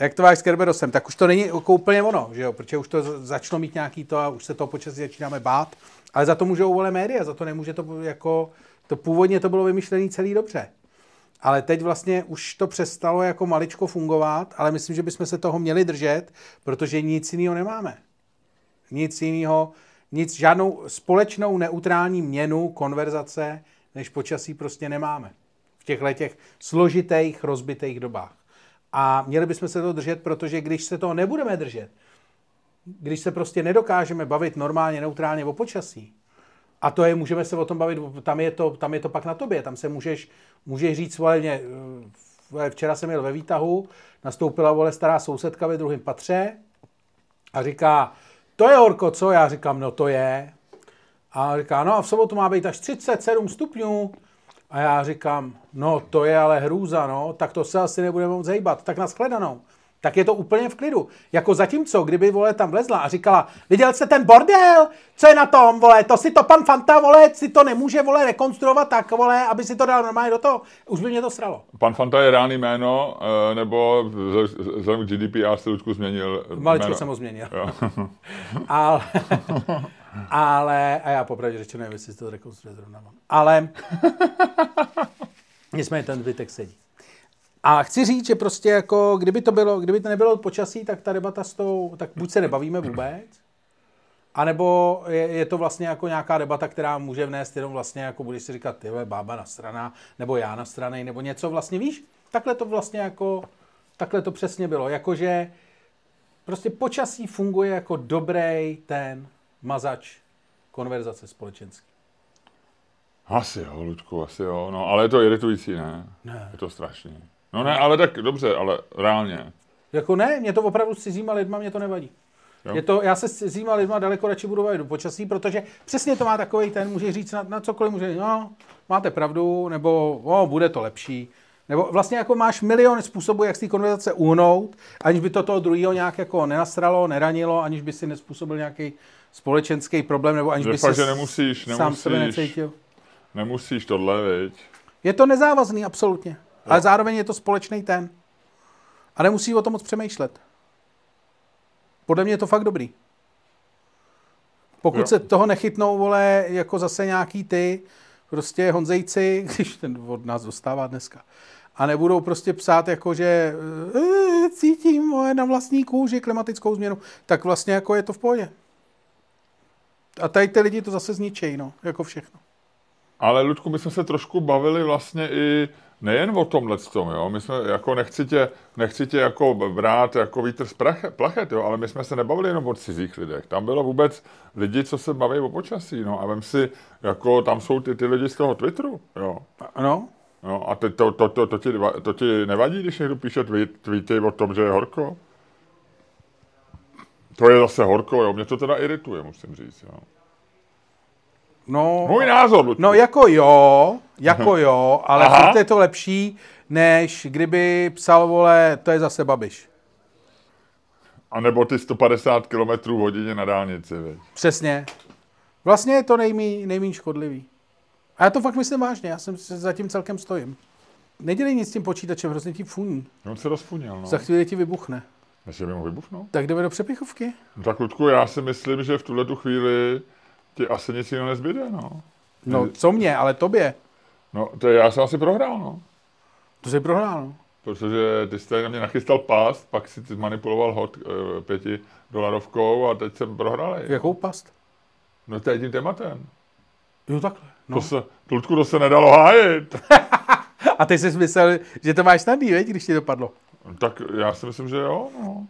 Jak to máš s Kerberosem? Tak už to není jako úplně ono, že jo? Protože už to začalo mít nějaký to a už se toho počasí začínáme bát. Ale za to můžou vole média, za to nemůže to jako, to původně to bylo vymyšlené celý dobře. Ale teď vlastně už to přestalo jako maličko fungovat, ale myslím, že bychom se toho měli držet, protože nic jiného nemáme. Nic jiného, nic, žádnou společnou neutrální měnu konverzace než počasí prostě nemáme. V těchto těch složitých, rozbitých dobách. A měli bychom se to držet, protože když se toho nebudeme držet, když se prostě nedokážeme bavit normálně, neutrálně o počasí, a to je, můžeme se o tom bavit, tam je to, tam je to pak na tobě, tam se můžeš, můžeš říct, vole, včera jsem měl ve výtahu, nastoupila, vole, stará sousedka ve druhém patře a říká, to je horko, co? Já říkám, no to je. A říká, no a v sobotu má být až 37 stupňů. A já říkám, no to je ale hrůza, no, tak to se asi nebudeme moc zejbat, tak nashledanou tak je to úplně v klidu. Jako zatímco, kdyby, vole, tam vlezla a říkala, viděl jste ten bordel? Co je na tom, vole, to si to pan Fanta, vole, si to nemůže, vole, rekonstruovat tak, vole, aby si to dal normálně do toho. Už by mě to sralo. Pan Fanta je reálný jméno, eh, nebo vzhledem GDPR si Ludku změnil Maličko jméno. jsem ho změnil. ale, ale, a já popravdě řečeno nevím, jestli to rekonstruuje zrovna Ale, nicméně ten zbytek sedí. A chci říct, že prostě jako, kdyby to bylo, kdyby to nebylo počasí, tak ta debata s tou, tak buď se nebavíme vůbec, anebo je, je to vlastně jako nějaká debata, která může vnést jenom vlastně, jako budeš si říkat, tyhle bába na strana, nebo já na straně, nebo něco vlastně, víš? Takhle to vlastně jako, takhle to přesně bylo. Jakože prostě počasí funguje jako dobrý ten mazač konverzace společenský. Asi jo, Ludku, asi jo. No, ale je to iritující, ne? Ne. Je to strašný. No ne, ale tak dobře, ale reálně. Jako ne, mě to opravdu s cizíma lidma, mě to nevadí. Jo. Je to, já se s cizíma lidma daleko radši budu bavit do počasí, protože přesně to má takový ten, může říct na, na cokoliv, může říct, no, máte pravdu, nebo o, bude to lepší. Nebo vlastně jako máš milion způsobů, jak z té konverzace uhnout, aniž by to toho druhého nějak jako nenastralo, neranilo, aniž by si nespůsobil nějaký společenský problém, nebo aniž že by si že nemusíš, nemusíš, sám sebe necítil. Nemusíš tohle, viď? Je to nezávazný, absolutně. Ale zároveň je to společný ten. A nemusí o tom moc přemýšlet. Podle mě je to fakt dobrý. Pokud jo. se toho nechytnou, vole, jako zase nějaký ty, prostě Honzejci, když ten od nás dostává dneska, a nebudou prostě psát jako, že e, cítím vole, na vlastní kůži klimatickou změnu, tak vlastně jako je to v pohodě. A tady ty lidi to zase zničejí, no, jako všechno. Ale Ludku, my jsme se trošku bavili vlastně i nejen o tomhle tom, jo, my jsme jako nechci tě, nechci tě jako brát jako vítr z prache, plachet, jo, ale my jsme se nebavili jenom o cizích lidech. Tam bylo vůbec lidi, co se baví o počasí, no, a vem si, jako tam jsou ty, ty lidi z toho Twitteru, jo. Ano. No, a teď to, to, to, to, ti, to ti nevadí, když někdo píše tweet, tweety o tom, že je horko? To je zase horko, jo, mě to teda irituje, musím říct, jo. No, Můj názor, Ludku. No jako jo, jako jo, ale furt je to lepší, než kdyby psal, vole, to je zase Babiš. A nebo ty 150 km hodině na dálnici, veď. Přesně. Vlastně je to nejmí, nejmín škodlivý. A já to fakt myslím vážně, já jsem se zatím celkem stojím. Nedělej nic s tím počítačem, hrozně ti funí. On se rozfunil, no. Za chvíli ti vybuchne. Myslíš, by mohl vybuchnout? Tak jdeme do přepichovky. No tak, Ludku, já si myslím, že v tuhle tu chvíli ti asi nic jiného nezbyde, no. No, co mě, ale tobě. No, to já jsem asi prohrál, no. To jsi prohrál, no. Protože ty jsi na mě nachystal past, pak si ty manipuloval hod e, pěti dolarovkou a teď jsem prohrál. Jakou past? No to je tím tématem. Jo, takhle. No. To se, Ludku, to se nedalo hájit. a ty jsi myslel, že to máš snadný, veď, když ti dopadlo. No, tak já si myslím, že jo, no.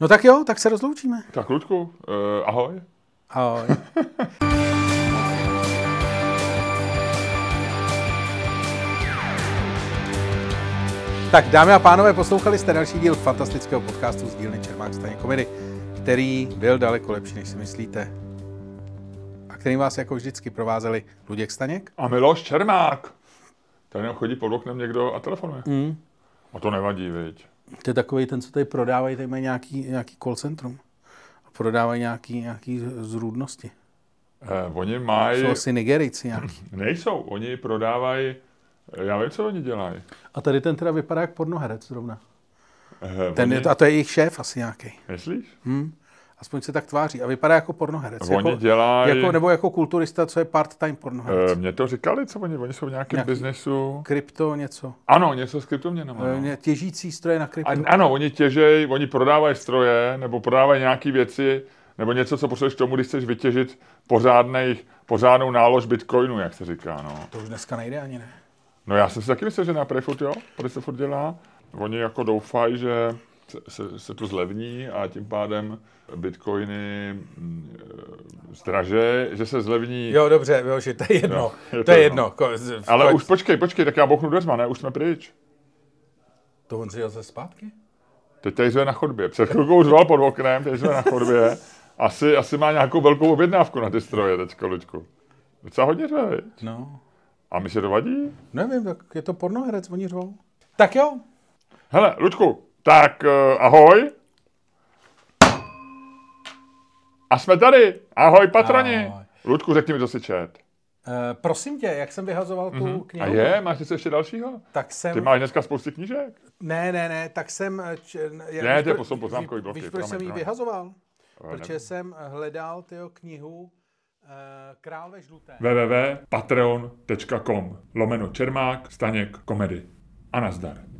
No tak jo, tak se rozloučíme. Tak Ludku, eh, ahoj. Ahoj. tak dámy a pánové, poslouchali jste další díl fantastického podcastu z dílny Čermák Staně komedy, který byl daleko lepší, než si myslíte. A kterým vás jako vždycky provázeli Luděk Staněk. A Miloš Čermák. Tady chodí pod oknem někdo a telefonuje. Mm. A to nevadí, viď. To je takový ten, co tady prodávají, tady mají nějaký, nějaký call centrum prodávají nějaký, nějaký zrůdnosti. Eh, oni mají... Jsou asi Nigerijci nějaký. Nejsou, oni prodávají, já vím, co oni dělají. A tady ten teda vypadá jak pornoherec zrovna. Eh, ten oni... je, a to je jejich šéf asi nějaký. Myslíš? Hmm. Aspoň se tak tváří. A vypadá jako pornoherec. Oni jako, dělají... Jako, nebo jako kulturista, co je part-time pornoherec. E, mě to říkali, co oni, oni jsou v nějakém Nějaký biznesu. Krypto něco. Ano, něco s kryptoměnama. E, těžící stroje na krypto. A, ano, oni těžej, oni prodávají stroje, nebo prodávají nějaké věci nebo něco, co potřebuješ k tomu, když chceš vytěžit pořádnej, pořádnou nálož bitcoinu, jak se říká. No. To už dneska nejde ani ne. No já jsem si taky myslel, že na furt jo, protože se furt dělá. Oni jako doufají, že se, se, to zlevní a tím pádem bitcoiny mm, e, zdraže, že se zlevní. Jo, dobře, jo, že to je jedno. Jo, je to, to je jedno. jedno. Ale ko... už počkej, počkej, tak já bochnu dveřma, ne, už jsme pryč. To on si jel ze zpátky? Teď tady jsme na chodbě. Před chvilkou řval pod oknem, teď jsme na chodbě. Asi, asi má nějakou velkou objednávku na ty stroje teďka, Luďku. Docela hodně řve, No. A mi se to vadí? Nevím, tak je to pornoherec, oni řvou. Tak jo. Hele, Luďku, tak uh, ahoj. A jsme tady. Ahoj, patroni. Ahoj. Ludku, řekni mi, co si čet. Uh, prosím tě, jak jsem vyhazoval tu mm-hmm. knihu? A je? Máš něco ještě dalšího? Tak jsem... Ty máš dneska spousty knížek? Ne, ne, ne, tak jsem... Eh, č... Ne, to jsou poznámkový bloky. Víš, proč jsem ji vyhazoval? Protože jsem hledal tyho knihu uh, Král ve žluté. www.patreon.com lomeno Čermák, Staněk, komedy. A nazdar.